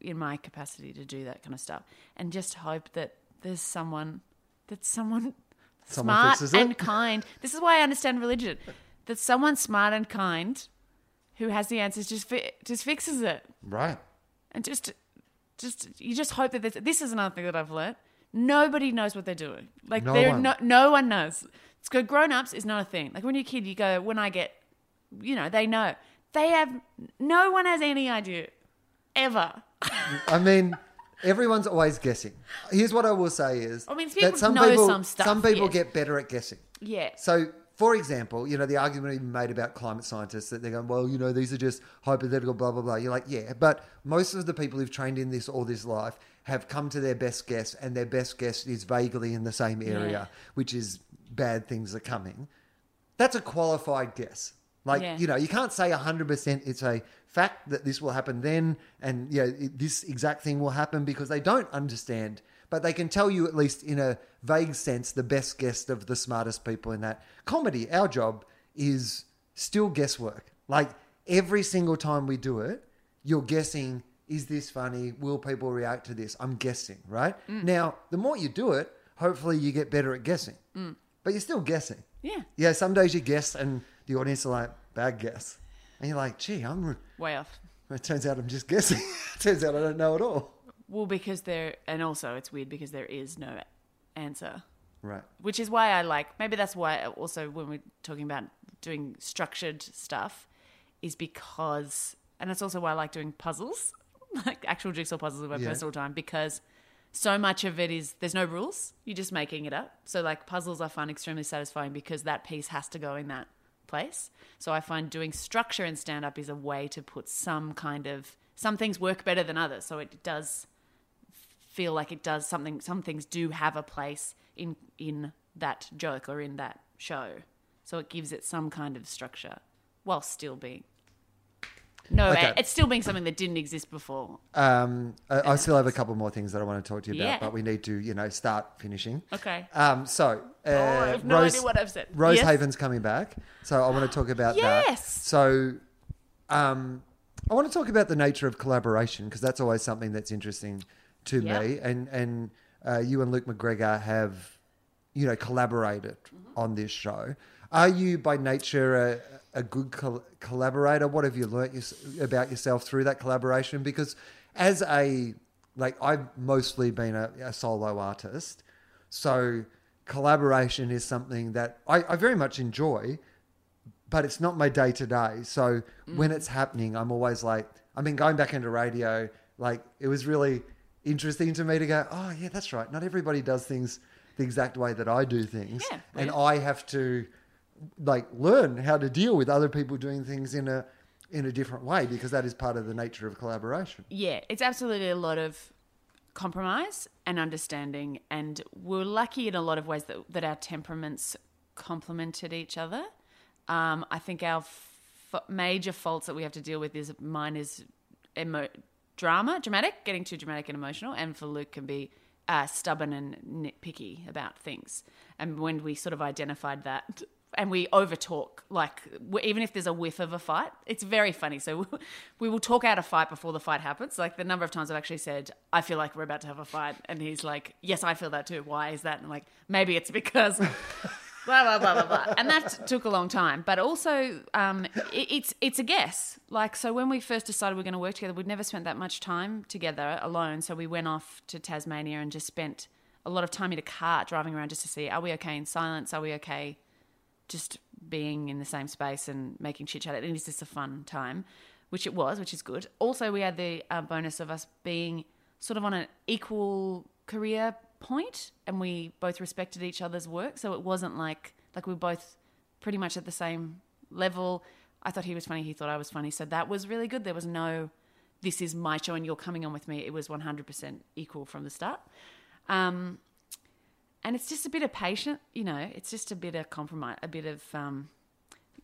in my capacity to do that kind of stuff, and just hope that there's someone that someone, Someone smart fixes it. and kind. This is why I understand religion. That someone smart and kind, who has the answers, just fi- just fixes it Right. and just just you just hope that this, this is another thing that I've learnt. Nobody knows what they're doing. Like No they're one. no no one knows. It's good. Grown ups is not a thing. Like when you're a kid, you go when I get, you know, they know. They have no one has any idea, ever. I mean, everyone's always guessing. Here's what I will say is I mean, that some know people, some stuff, some people yes. get better at guessing. Yeah. So, for example, you know, the argument even made about climate scientists that they're going, well, you know, these are just hypothetical, blah, blah, blah. You're like, yeah, but most of the people who've trained in this all this life have come to their best guess, and their best guess is vaguely in the same area, Yeah. which is bad things are coming. That's a qualified guess. Like, Yeah. you know, you can't say 100% it's a fact that this will happen then and, you know, this exact thing will happen because they don't understand. But they can tell you, at least in a vague sense, the best guess of the smartest people in that. Comedy, our job is still guesswork. Like, every single time we do it, you're guessing, is this funny? Will people react to this? I'm guessing, right? Mm. Now, the more you do it, hopefully you get better at guessing. Mm. But you're still guessing. Yeah, Yeah, some days you guess and the audience are like, bad guess. And you're like, gee, I'm. way off. It turns out I'm just guessing. it turns out I don't know at all. Well, because there, and also it's weird because there is no answer, Right. which is why I like. Maybe that's why also when we're talking about doing structured stuff, is because, and that's also why I like doing puzzles, like actual jigsaw puzzles in my Yeah. personal time, because so much of it is there's no rules. You're just making it up. So like puzzles, I find extremely satisfying because that piece has to go in that place. So I find doing structure in stand up is a way to put some kind of some things work better than others. So it does feel like it does something some things do have a place in in that joke or in that show. So it gives it some kind of structure while still being no, Okay. it's still being something that didn't exist before. Um, I, I still have a couple more things that I want to talk to you about, Yeah. but we need to, you know, start finishing. Okay. Um, so, uh, oh, I have no Rose, idea what I've said. Rose Yes. Haven's coming back, so I want to talk about that. Yes. So, um, I want to talk about the nature of collaboration because that's always something that's interesting to Yep. me. And and uh, you and Luke McGregor have, you know, collaborated Mm-hmm. on this show. Are you by nature a, a good col- collaborator? What have you learnt yours about yourself through that collaboration? Because as a like, I've mostly been a, a solo artist, so collaboration is something that I, I very much enjoy but it's not my day to day. So mm. when it's happening, I'm always like, I mean, going back into radio. Like it was really interesting to me to go, oh yeah, that's right. Not everybody does things the exact way that I do things, Yeah, and yeah. I have to like learn how to deal with other people doing things in a in a different way because that is part of the nature of collaboration. Yeah, it's absolutely a lot of compromise and understanding, and we're lucky in a lot of ways that that our temperaments complemented each other. Um, I think our f- major faults that we have to deal with is mine is emo- drama, dramatic, getting too dramatic and emotional, and for Luke can be uh, stubborn and nitpicky about things. And when we sort of identified that, and we overtalk, like even if there's a whiff of a fight, it's very funny. So we will talk out a fight before the fight happens. Like the number of times I've actually said, "I feel like we're about to have a fight," and he's like, "Yes, I feel that too. Why is that?" And I'm like, "Maybe it's because." blah blah blah blah blah, and that took a long time. But also, um, it, it's it's a guess. Like so, when we first decided we are going to work together, we'd never spent that much time together alone. So we went off to Tasmania and just spent a lot of time in a car driving around just to see are we okay in silence? Are we okay just being in the same space and making chit chat? And is this a fun time? Which it was, which is good. Also, we had the uh, bonus of us being sort of on an equal career point, and we both respected each other's work. So it wasn't like like we were both pretty much at the same level. I thought he was funny, he thought I was funny. So that was really good. There was no this is my show and you're coming on with me. It was 100% equal from the start. Um, and it's just a bit of patience, you know, it's just a bit of compromise, a bit of um,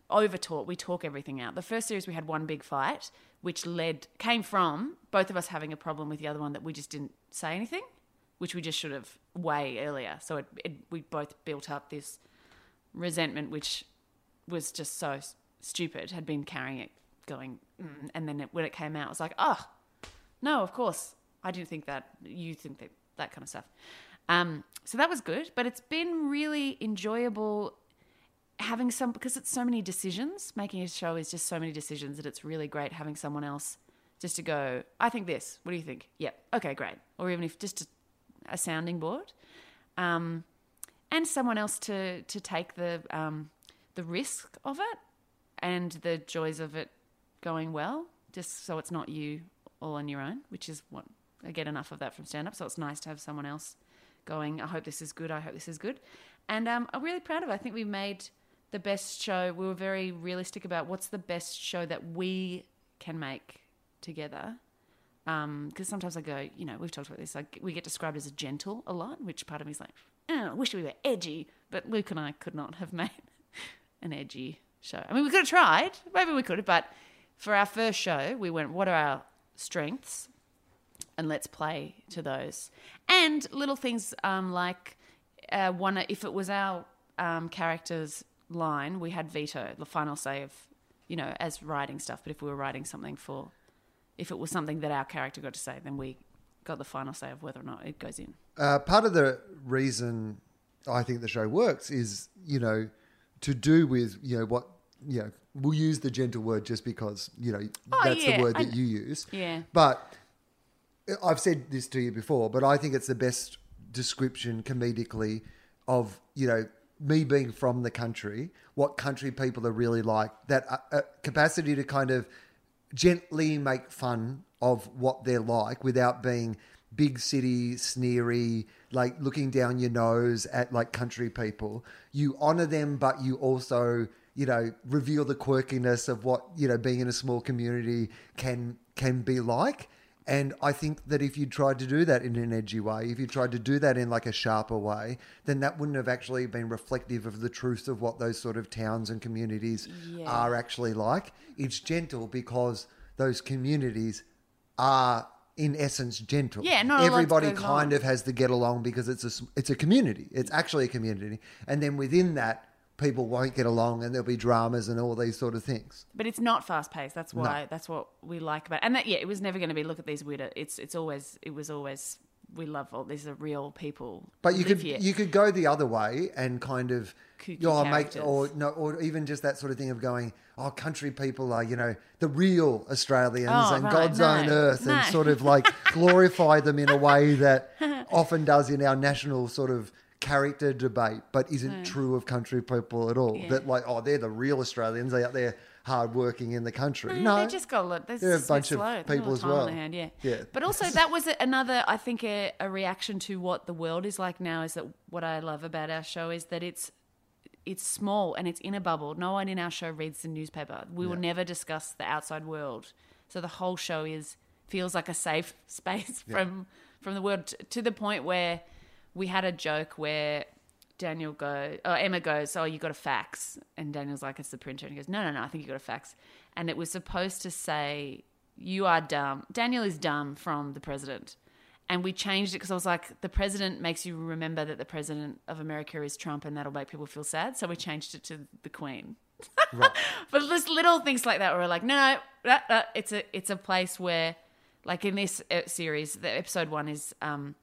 over talk. We talk everything out. The first series we had one big fight, which led came from both of us having a problem with the other one that we just didn't say anything, which we just should have way earlier. So it, it, we both built up this resentment, which was just so stupid. Had been carrying it, going, mm, and then it, when it came out, it was like, oh, no, of course, I didn't think that. You think that that kind of stuff. Um, so that was good, but it's been really enjoyable having some because it's so many decisions. Making a show is just so many decisions that it's really great having someone else just to go. I think this. What do you think? Yep. Okay, great. Or even if just a, a sounding board, um, and someone else to to take the um, the risk of it and the joys of it going well. Just so it's not you all on your own, which is what I get enough of that from stand up. So it's nice to have someone else going, I hope this is good, I hope this is good. And um, I'm really proud of it. I think we made the best show. We were very realistic about what's the best show that we can make together. Because sometimes I go, you know, we've talked about this, like we get described as a gentle a lot, which part of me is like, oh, I wish we were edgy. But Luke and I could not have made an edgy show. I mean, we could have tried, maybe we could have, but for our first show, we went, what are our strengths? And let's play to those. And little things um, like uh, one, if it was our um, character's line, we had veto, the final say of, you know, as writing stuff. But if we were writing something for, if it was something that our character got to say, then we got the final say of whether or not it goes in. Uh, part of the reason I think the show works is, you know, to do with you know what you know. We'll use the gentle word just because you know Oh, that's yeah, the word I- that you use. Yeah. But I've said this to you before, but I think it's the best description comedically of, you know, me being from the country, what country people are really like, that uh, uh, capacity to kind of gently make fun of what they're like without being big city sneery like looking down your nose at like country people. You honor them but you also you know reveal the quirkiness of what you know being in a small community can can be like and I think that if you tried to do that in an edgy way, if you tried to do that in like a sharper way, then that wouldn't have actually been reflective of the truth of what those sort of towns and communities Yeah. are actually like. It's gentle because those communities are in essence gentle. Yeah, not everybody kind on. of has to get along because it's a it's a community. It's actually a community, and then within that, people won't get along, and there'll be dramas and all these sort of things. But it's not fast paced. That's why. That's what we like about. It. And that yeah, it was never going to be. Look at these weird. It's it's always it was always. We love all these are real people. But you could here. you could go the other way and kind of Kooky you know, make or no or even just that sort of thing of going oh country people are you know the real Australians Oh, and right, God's no, own earth and sort of like glorify them in a way that often does in our national sort of character debate but isn't hmm. true of country people at all Yeah. that like oh they're the real Australians they out there hard working in the country No, no they just got a lot. There's They're a bunch of slow. They've got a people as of time on well. hand, yeah. Yeah. But also, that was another. I think a, a reaction to what the world is like now. Is that what I love about our show is that it's it's small and it's in a bubble. No one in our show reads the newspaper. We will never discuss the outside world. So the whole show is feels like a safe space from from the world t- to the point where we had a joke where Daniel goes, oh, Emma goes, oh, you got a fax. And Daniel's like, it's the printer. And he goes, no, no, no, I think you got a fax. And it was supposed to say, you are dumb. Daniel is dumb from the president. And we changed it because I was like, the president makes you remember that the president of America is Trump and that'll make people feel sad. So we changed it to the queen. Right. But just little things like that where we're like, no, no, no, it's a it's a place where, like in this uh, series, the episode one is um,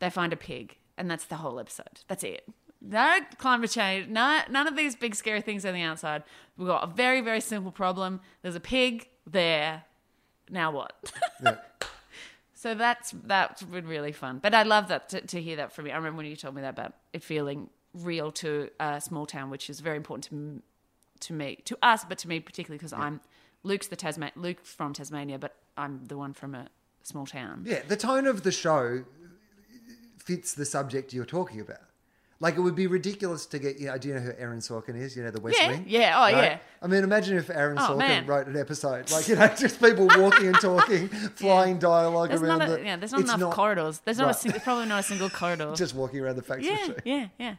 they find a pig, and that's the whole episode. That's it. No climate change. No, none of these big scary things on the outside. We've got a very very simple problem. There's a pig there. Now what? Yeah. So that's that's been really fun. But I love that to, to hear that from you. I remember when you told me that about it feeling real to a small town, which is very important to to me, to us, but to me particularly because I'm Luke's the Tasman, Luke's from Tasmania, but I'm the one from a small town. Yeah, the tone of the show fits the subject you're talking about. Like it would be ridiculous to get. You know, do you know who Aaron Sorkin is? You know the West Yeah, Wing. yeah, oh, yeah. I mean, imagine if Aaron Oh, Sorkin man. wrote an episode like you know, just people walking and talking, flying dialogue There's around not, a, the. yeah, there's not enough corridors. There's not Right. a single, probably not a single corridor. Just walking around the factory. yeah, street. yeah, yeah.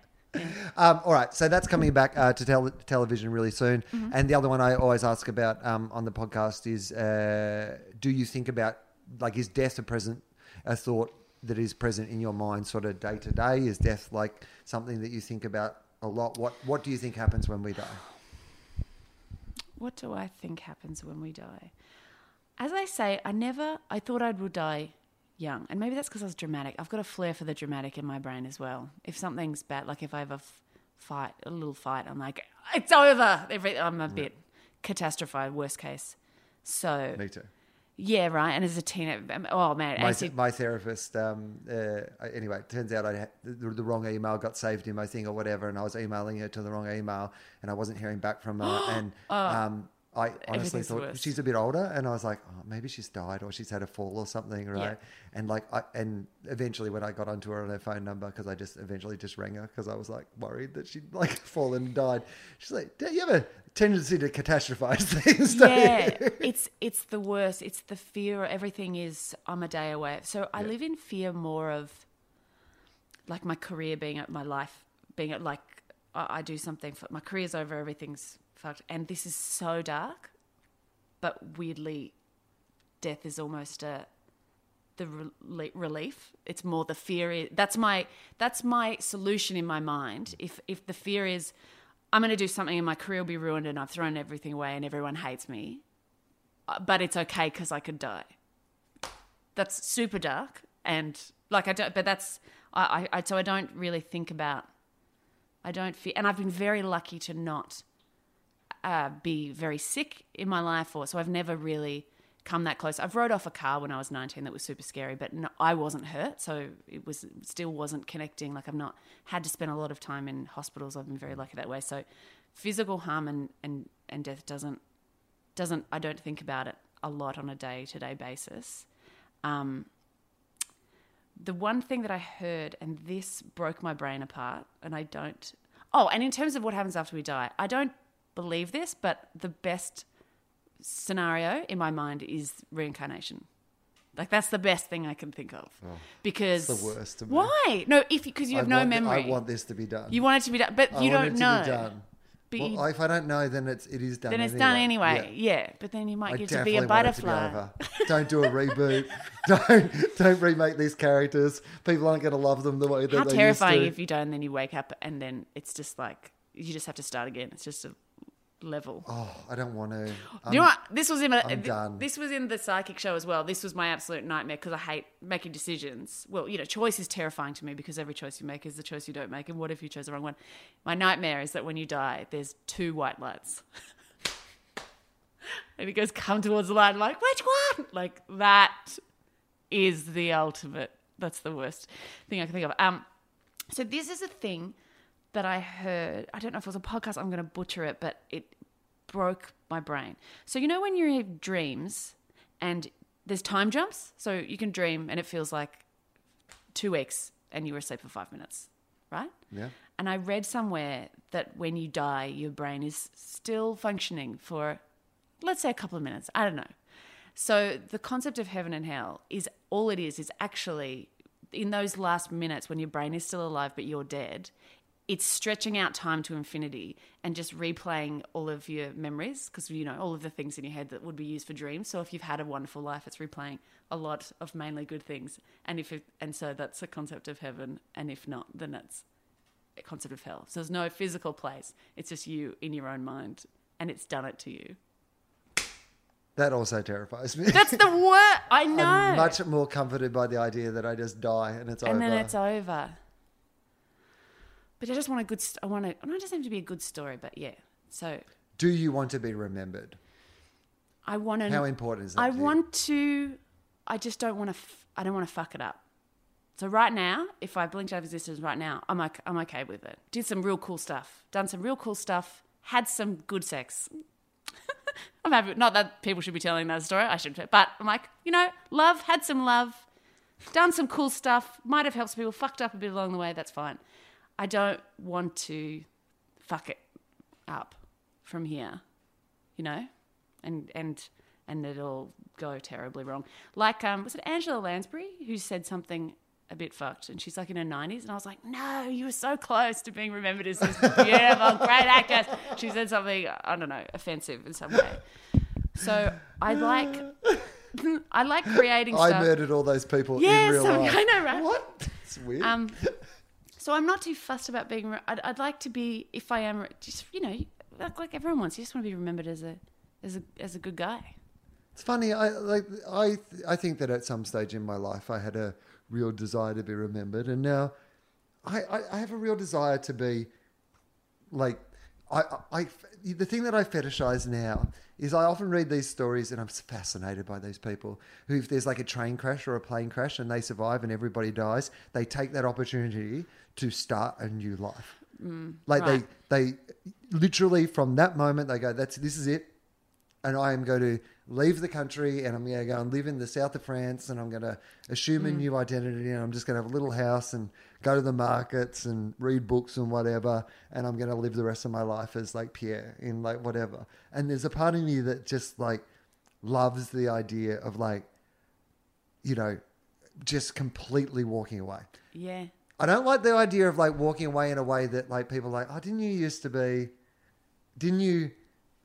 Um, all right, so that's coming back uh, to tel- television really soon. Mm-hmm. And the other one I always ask about um, on the podcast is: uh, Do you think about like is death a present a thought that is present in your mind, sort of day to day? Is death like something that you think about a lot? What What do you think happens when we die? What do I think happens when we die? As I say, I never, I thought I would die young. And maybe that's because I was dramatic. I've got a flair for the dramatic in my brain as well. If something's bad, like if I have a f- fight, a little fight, I'm like, it's over. Every, I'm a bit catastrophized, worst case. So, Me too. Yeah, right. And as a teenager, oh man, My, my therapist, um, uh, anyway, it turns out I had the, the wrong email got saved in my thing or whatever, and I was emailing her to the wrong email, and I wasn't hearing back from her, and um, I honestly thought worst. she's a bit older, and I was like, oh, maybe she's died or she's had a fall or something, right? And like, I, and eventually when I got onto her on her phone number, because I just eventually just rang her because I was like worried that she'd like fallen and died. She's like, do you have a tendency to catastrophize things? don't you?" yeah, it's it's the worst. It's the fear. Everything is I'm a day away. So I Yeah. live in fear more of like my career being at my life being at like I, I do something for my career's over. Everything's fucked, and this is so dark. But weirdly, death is almost a the rel- relief. It's more the fear. Is, that's my that's my solution in my mind. If if the fear is I'm going to do something and my career will be ruined and I've thrown everything away and everyone hates me, uh, but it's okay because I could die. That's super dark and like I don't. But that's I I so I don't really think about. I don't feel, and I've been very lucky to not uh, be very sick in my life, or so I've never really come that close. I've rode off a car when I was 19 that was super scary, but no, I wasn't hurt, so it was still wasn't connecting. Like I've not had to spend a lot of time in hospitals. I've been very lucky that way. So physical harm and and, and death doesn't doesn't I don't think about it a lot on a day to day basis. Um, the one thing that I heard, and this broke my brain apart, and I don't. Oh, and in terms of what happens after we die, I don't believe this, but the best scenario in my mind is reincarnation. Like that's the best thing I can think of, because Oh, it's the worst. Why? No, if because you have I no want, memory, I want this to be done. you want it to be done, but I you want don't it know. To be done. But well, you- if I don't know, then it's it is done. then it's anyway. done anyway. Yeah. Yeah. but then you might I get to be a definitely want it to be butterfly. over. Don't do a reboot. don't don't remake these characters. People aren't going to love them the way that How they terrifying if you don't, and then you wake up and then it's just like you just have to start again. It's just a level. Oh, I don't want to. you know what? This was in a, I'm done. this was in the psychic show as well. This was my absolute nightmare because I hate making decisions. Well, you know, choice is terrifying to me because every choice you make is the choice you don't make. And what if you chose the wrong one? My nightmare is that when you die, there's two white lights. and it goes, come towards the light. I'm like, which one? Like that is the ultimate. That's the worst thing I can think of. Um, so this is a thing that I heard. I don't know if it was a podcast. I'm going to butcher it, but it broke my brain. So you know when you have dreams and there's time jumps, so you can dream and it feels like two weeks and you were asleep for five minutes, right? Yeah. And I read somewhere that when you die, your brain is still functioning for, let's say, a couple of minutes. I don't know. So the concept of heaven and hell is all it is, is actually in those last minutes when your brain is still alive but you're dead, it's stretching out time to infinity and just replaying all of your memories because you know all of the things in your head that would be used for dreams. So if you've had a wonderful life, it's replaying a lot of mainly good things. And if it, and so that's a concept of heaven, and if not, then that's a concept of hell. So there's no physical place. It's just you in your own mind, and it's done it to you. That also terrifies me. That's the word. I know. I'm much more comforted by the idea that I just die and it's and over. then it's over. But I just want a good. St- I want to. I don't just have to be a good story, but yeah. So Do you want to be remembered? I want to. How important is that? I to want to. I just don't want to. F- I don't want to fuck it up. So right now, if I blinked out of existence right now, I'm okay, I'm okay with it. Did some real cool stuff. Done some real cool stuff. Had some good sex. I'm happy. Not that people should be telling that story. I shouldn't. But I'm like, you know, love. Had some love. Done some cool stuff. Might have helped some people. Fucked up a bit along the way. That's fine. I don't want to fuck it up from here. You know, and and and it'll go terribly wrong. Like, um, was it Angela Lansbury who said something a bit fucked, and she's like in her nineties, and I was like, no, you were so close to being remembered as this beautiful, great actress. She said something I don't know offensive in some way. So I like, I like creating I stuff. murdered all those people Yes, in real I'm- life. I know, right? What? It's weird. Um, so I'm not too fussed about being. I'd, I'd like to be, if I am, just you know, like, like everyone wants. You just want to be remembered as a, as a, as a good guy. It's funny. I like. I I think that at some stage in my life, I had a real desire to be remembered, and now I I, I have a real desire to be like. I, I, the thing that I fetishize now is I often read these stories and I'm fascinated by these people who, if there's like a train crash or a plane crash and they survive and everybody dies, they take that opportunity to start a new life. like right. they, they literally from that moment they go, "That's this is it and I am going to leave the country and I'm going to go and live in the south of France and I'm going to assume Mm. a new identity and I'm just going to have a little house and go to the markets and read books and whatever and I'm going to live the rest of my life as like Pierre in like whatever. And there's a part of me that just like loves the idea of like you know just completely walking away. Yeah. I don't like the idea of like walking away in a way that like people are like, oh, didn't you used to be, didn't you,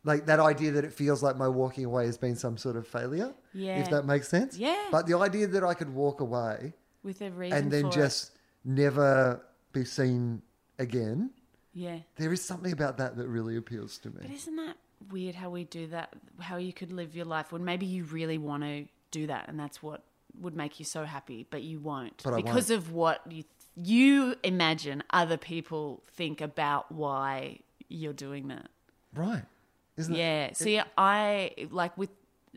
like that idea that it feels like my walking away has been some sort of failure. Yeah. If that makes sense. Yeah. But the idea that I could walk away With a reason and then just never be seen again. Yeah. there is something about that that really appeals to me. But isn't that weird how we do that? How you could live your life when maybe you really want to do that and that's what would make you so happy, but you won't But because of what you you imagine other people think about why you're doing that. Right. Isn't it? Yeah. See, I like with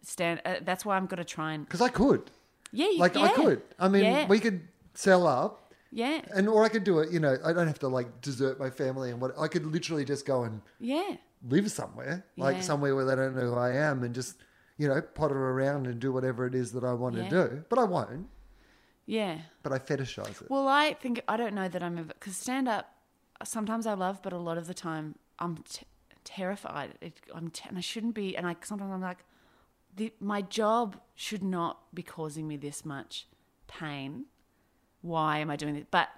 stand. Uh, that's why I'm gonna try and. Because I could. Yeah. you- Like, I could. I mean, Yeah. we could sell up. Yeah. And or I could do it, you know, I don't have to like desert my family and what I could literally just go and Yeah. live somewhere, like Yeah. somewhere where they don't know who I am and just, you know, potter around and do whatever it is that I want Yeah. to do. But I won't. Yeah. But I fetishize it. Well, I think I don't know that I'm ever because stand up. Sometimes I love, but a lot of the time I'm t- terrified. It, I'm t- and I shouldn't be. And I sometimes I'm like, the, my job should not be causing me this much pain. Why am I doing this? But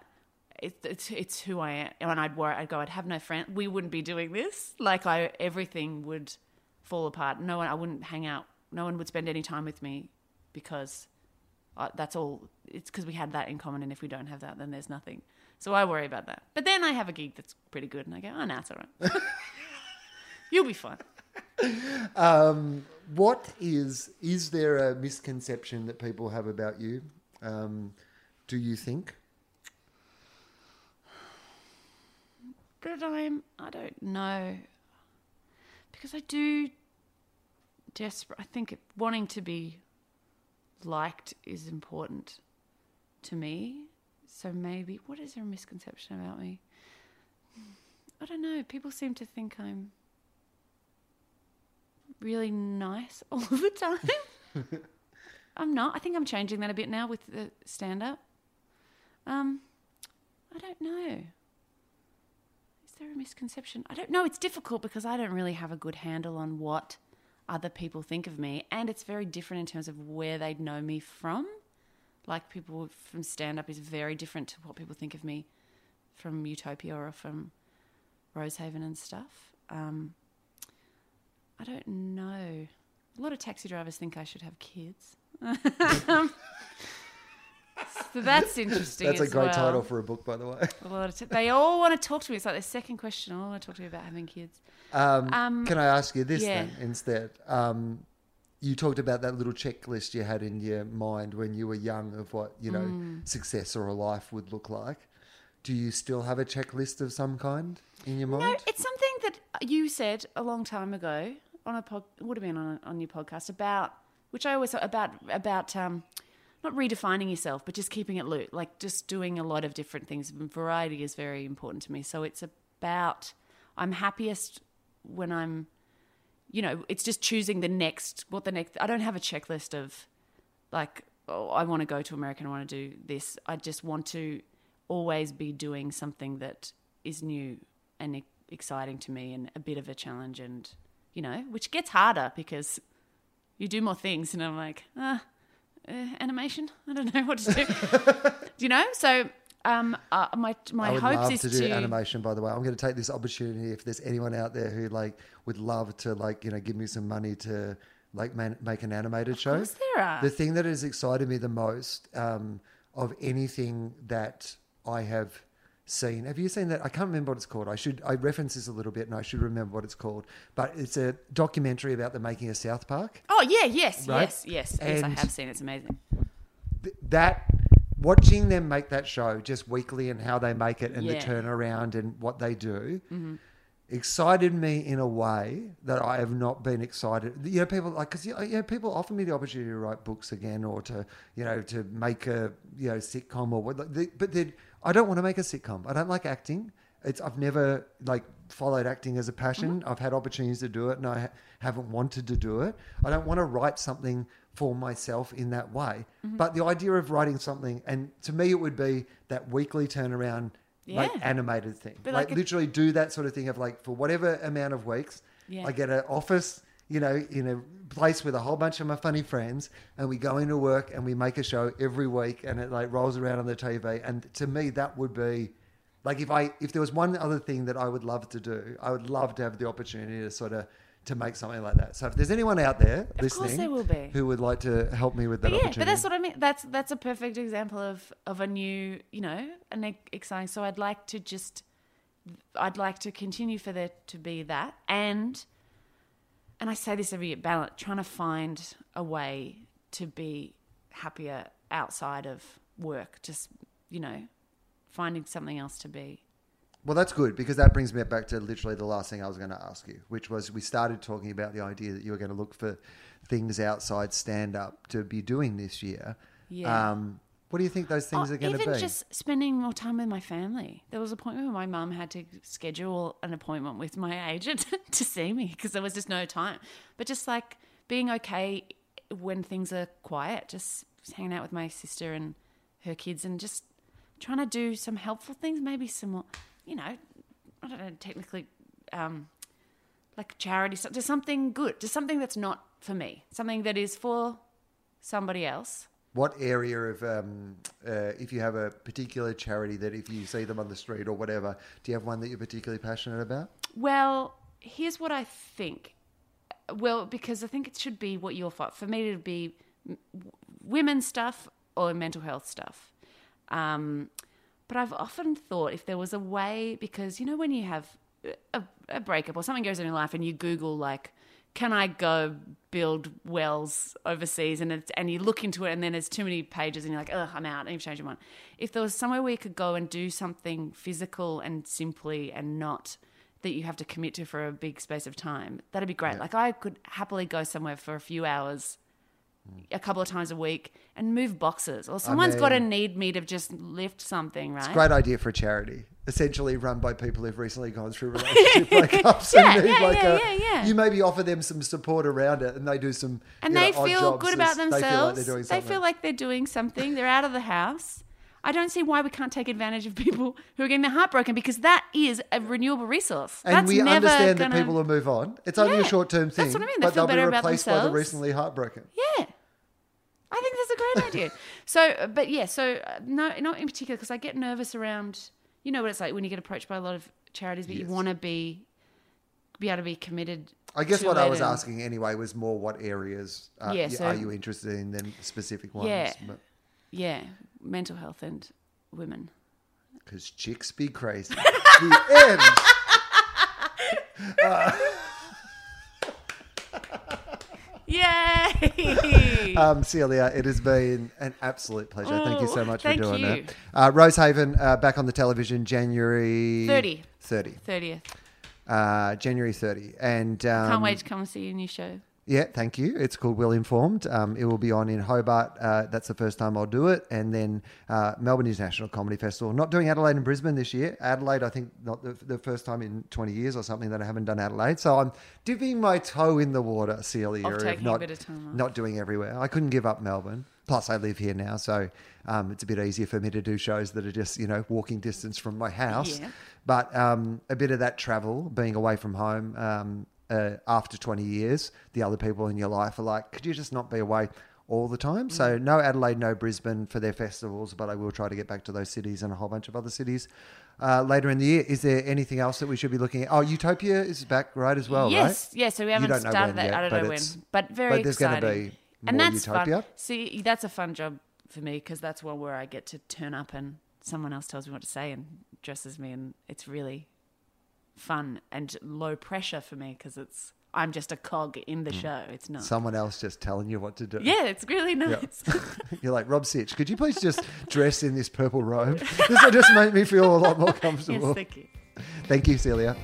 it, it's it's who I am. And I'd worry. I'd go. I'd have no friend. We wouldn't be doing this. Like I, everything would fall apart. No one. I wouldn't hang out. No one would spend any time with me because uh, that's all. It's because we had that in common, and if we don't have that, then there's nothing. So I worry about that. But then I have a gig that's pretty good, and I go, oh, no, it's all right. You'll be fine. Um, what is is there a misconception that people have about you? Um, do you think? But I'm, I don't know. Because I do desperate, I think wanting to be liked is important to me. So maybe, what is there a misconception about me? I don't know. People seem to think I'm really nice all the time. I'm not. I think I'm changing that a bit now with the stand up. Um, I don't know. Is there a misconception? I don't know. It's difficult because I don't really have a good handle on what other people think of me, and it's very different in terms of where they know me from. Like people from stand up is very different to what people think of me from Utopia or from Rosehaven and stuff. Um, I don't know. A lot of taxi drivers think I should have kids. so that's interesting. That's a great well. title for a book, by the way. A lot of t- they all want to talk to me. It's like their second question. All want to talk to me about having kids. Um, Um, can I ask you this yeah. then instead? Um, you talked about that little checklist you had in your mind when you were young of what you know Mm. success or a life would look like. Do you still have a checklist of some kind in your mind? No, it's something that you said a long time ago on a pod. Would have been on on your podcast about which I always about about um, not redefining yourself, but just keeping it loose, like just doing a lot of different things. Variety is very important to me. So it's about I'm happiest when I'm, you know, it's just choosing the next what the next. I don't have a checklist of like oh, I want to go to America and I want to do this. I just want to always be doing something that is new and exciting to me and a bit of a challenge and you know which gets harder because you do more things and i'm like ah uh, animation i don't know what to do do you know so um uh, my my I would hopes love is to do animation. By the way, I'm going to take this opportunity. If there's anyone out there who like would love to like you know give me some money to like man, make an animated show, course there are. the thing that has excited me the most um, of anything that I have seen. Have you seen that? I can't remember what it's called. I should. I reference this a little bit, and I should remember what it's called. But it's a documentary about the making of South Park. oh yeah yes Right? yes yes yes i have seen it's amazing Th- that watching them make that show just weekly and how they make it and the Yeah. Mm-hmm. turnaround and what they do excited me in a way that I have not been excited. You know, people like because you know people offer me the opportunity to write books again or to you know to make a you know sitcom or what. the- But then I don't want to make a sitcom. I don't like acting. It's I've never like followed acting as a passion. Mm-hmm. I've had opportunities to do it, and I ha- haven't wanted to do it. I don't want to write something for myself in that way. Mm-hmm. But the idea of writing something, and to me, it would be that weekly turnaround, like animated thing, But like, like a- literally do that sort of thing of like for whatever amount of weeks, Yeah. I get an office, you know, in a place with a whole bunch of my funny friends, and we go into work and we make a show every week, and it like rolls around on the TV. And to me, that would be like if I if there was one other thing that I would love to do, I would love to have the opportunity to sort of to make something like that. So if there's anyone out there course listening there will be. who would like to help me with that But yeah, opportunity, but that's what I mean. That's that's a perfect example of of a new, you know, an exciting. So I'd like to just, I'd like to continue for there to be that, and and I say this every year, balance, trying to find a way to be happier outside of work. Just you know, finding something else to be. Well, that's good because that brings me back to literally the last thing I was going to ask you, which was we started talking about the idea that you were going to look for things outside stand up to be doing this year. Yeah. Um, what do you think those things Oh, are going to be? even just spending more time with my family. There was a point where my mum had to schedule an appointment with my agent to see me because there was just no time. But just like being okay when things are quiet, just hanging out with my sister and her kids and just trying to do some helpful things, maybe some more, you know, I don't know, technically, um, like charity, just something good, just something that's not for me, something that is for somebody else. What area of, um, uh, if you have a particular charity that if you see them on the street or whatever, do you have one that you're particularly passionate about? Well, here's what I think. Well, because I think it should be what you're for. For me, to be m- w- women's stuff or mental health stuff. Um, but I've often thought if there was a way, because you know when you have a, a breakup or something goes on in your life, and you Google like, "Can I go build wells overseas?" and it's, and you look into it, and then there's too many pages, and you're like, "Ugh, I'm out." And you've changed your mind. If there was somewhere where you could go and do something physical and simply, and not that you have to commit to for a big space of time, that'd be great. Like I could happily go somewhere for a few hours a couple of times a week and move boxes or someone's got to mean- need me to just lift something right Great idea for a charity, essentially run by people who've recently gone through relationship breakups Yeah, and need yeah, like yeah, a, yeah, yeah. you maybe offer them some support around it, and they do some and know, they odd feel good about They feel like themselves they feel like they're doing something they're out of the house i don't see why we can't take advantage of people who are getting their heart broken because that is a renewable resource and That's we never understand gonna... that people will move on. It's only a short term thing, that's what I mean. They but feel they'll better be about replaced by the themselves. recently heartbroken. Yeah. I think that's a great idea. So, but yeah, so uh, no, not in particular because I get nervous around. You know what it's like when you get approached by a lot of charities, but Yes. you want to be be able to be committed. I guess to what I it was and- asking anyway was more what areas uh, Yeah, y- so- are you interested in than specific ones? Yeah. Yeah, mental health and women. Because chicks be crazy. the end. Yay! Um, Celia, it has been an absolute pleasure. thank you so Oh, much for doing you. that. Uh, Rosehaven uh, back on the television January 30. 30. Thirtieth. Uh, January 30. And um, Can't wait to come and see your new show. Yeah, thank you. It's called Well Informed. Um, it will be on in Hobart. Uh, that's the first time I'll do it. And then uh, Melbourne International Comedy Festival. Not doing Adelaide and Brisbane this year. Adelaide, I think, not the, the first time in 20 years or something that I haven't done Adelaide. So I'm dipping my toe in the water, Celia. Of taking a not, bit of time off. Not doing everywhere. I couldn't give up Melbourne. Plus, I live here now. So um, it's a bit easier for me to do shows that are just, you know, walking distance from my house. Yeah. But um, a bit of that travel, being away from home um, uh, after 20 years, the other people in your life are like, could you just not be away all the time? Mm. So no Adelaide, no Brisbane for their festivals, but I will try to get back to those cities and a whole bunch of other cities uh, later in the year. Is there anything else that we should be looking at? Oh, Utopia is back right as well, yes, right? yes. So we haven't started that. yet, I don't but know when, but very but there's exciting. be and that's Utopia? fun. See, that's a fun job for me because that's one where I get to turn up and someone else tells me what to say and dresses me, and it's really fun and low pressure for me because it's I'm just a cog in the mm. show. It's not. Someone else just telling you what to do. yeah, it's really nice. You're like, Rob Sitch, could you please just dress in this purple robe? This will just make me feel a lot more comfortable. yes, thank you. Thank you, Celia.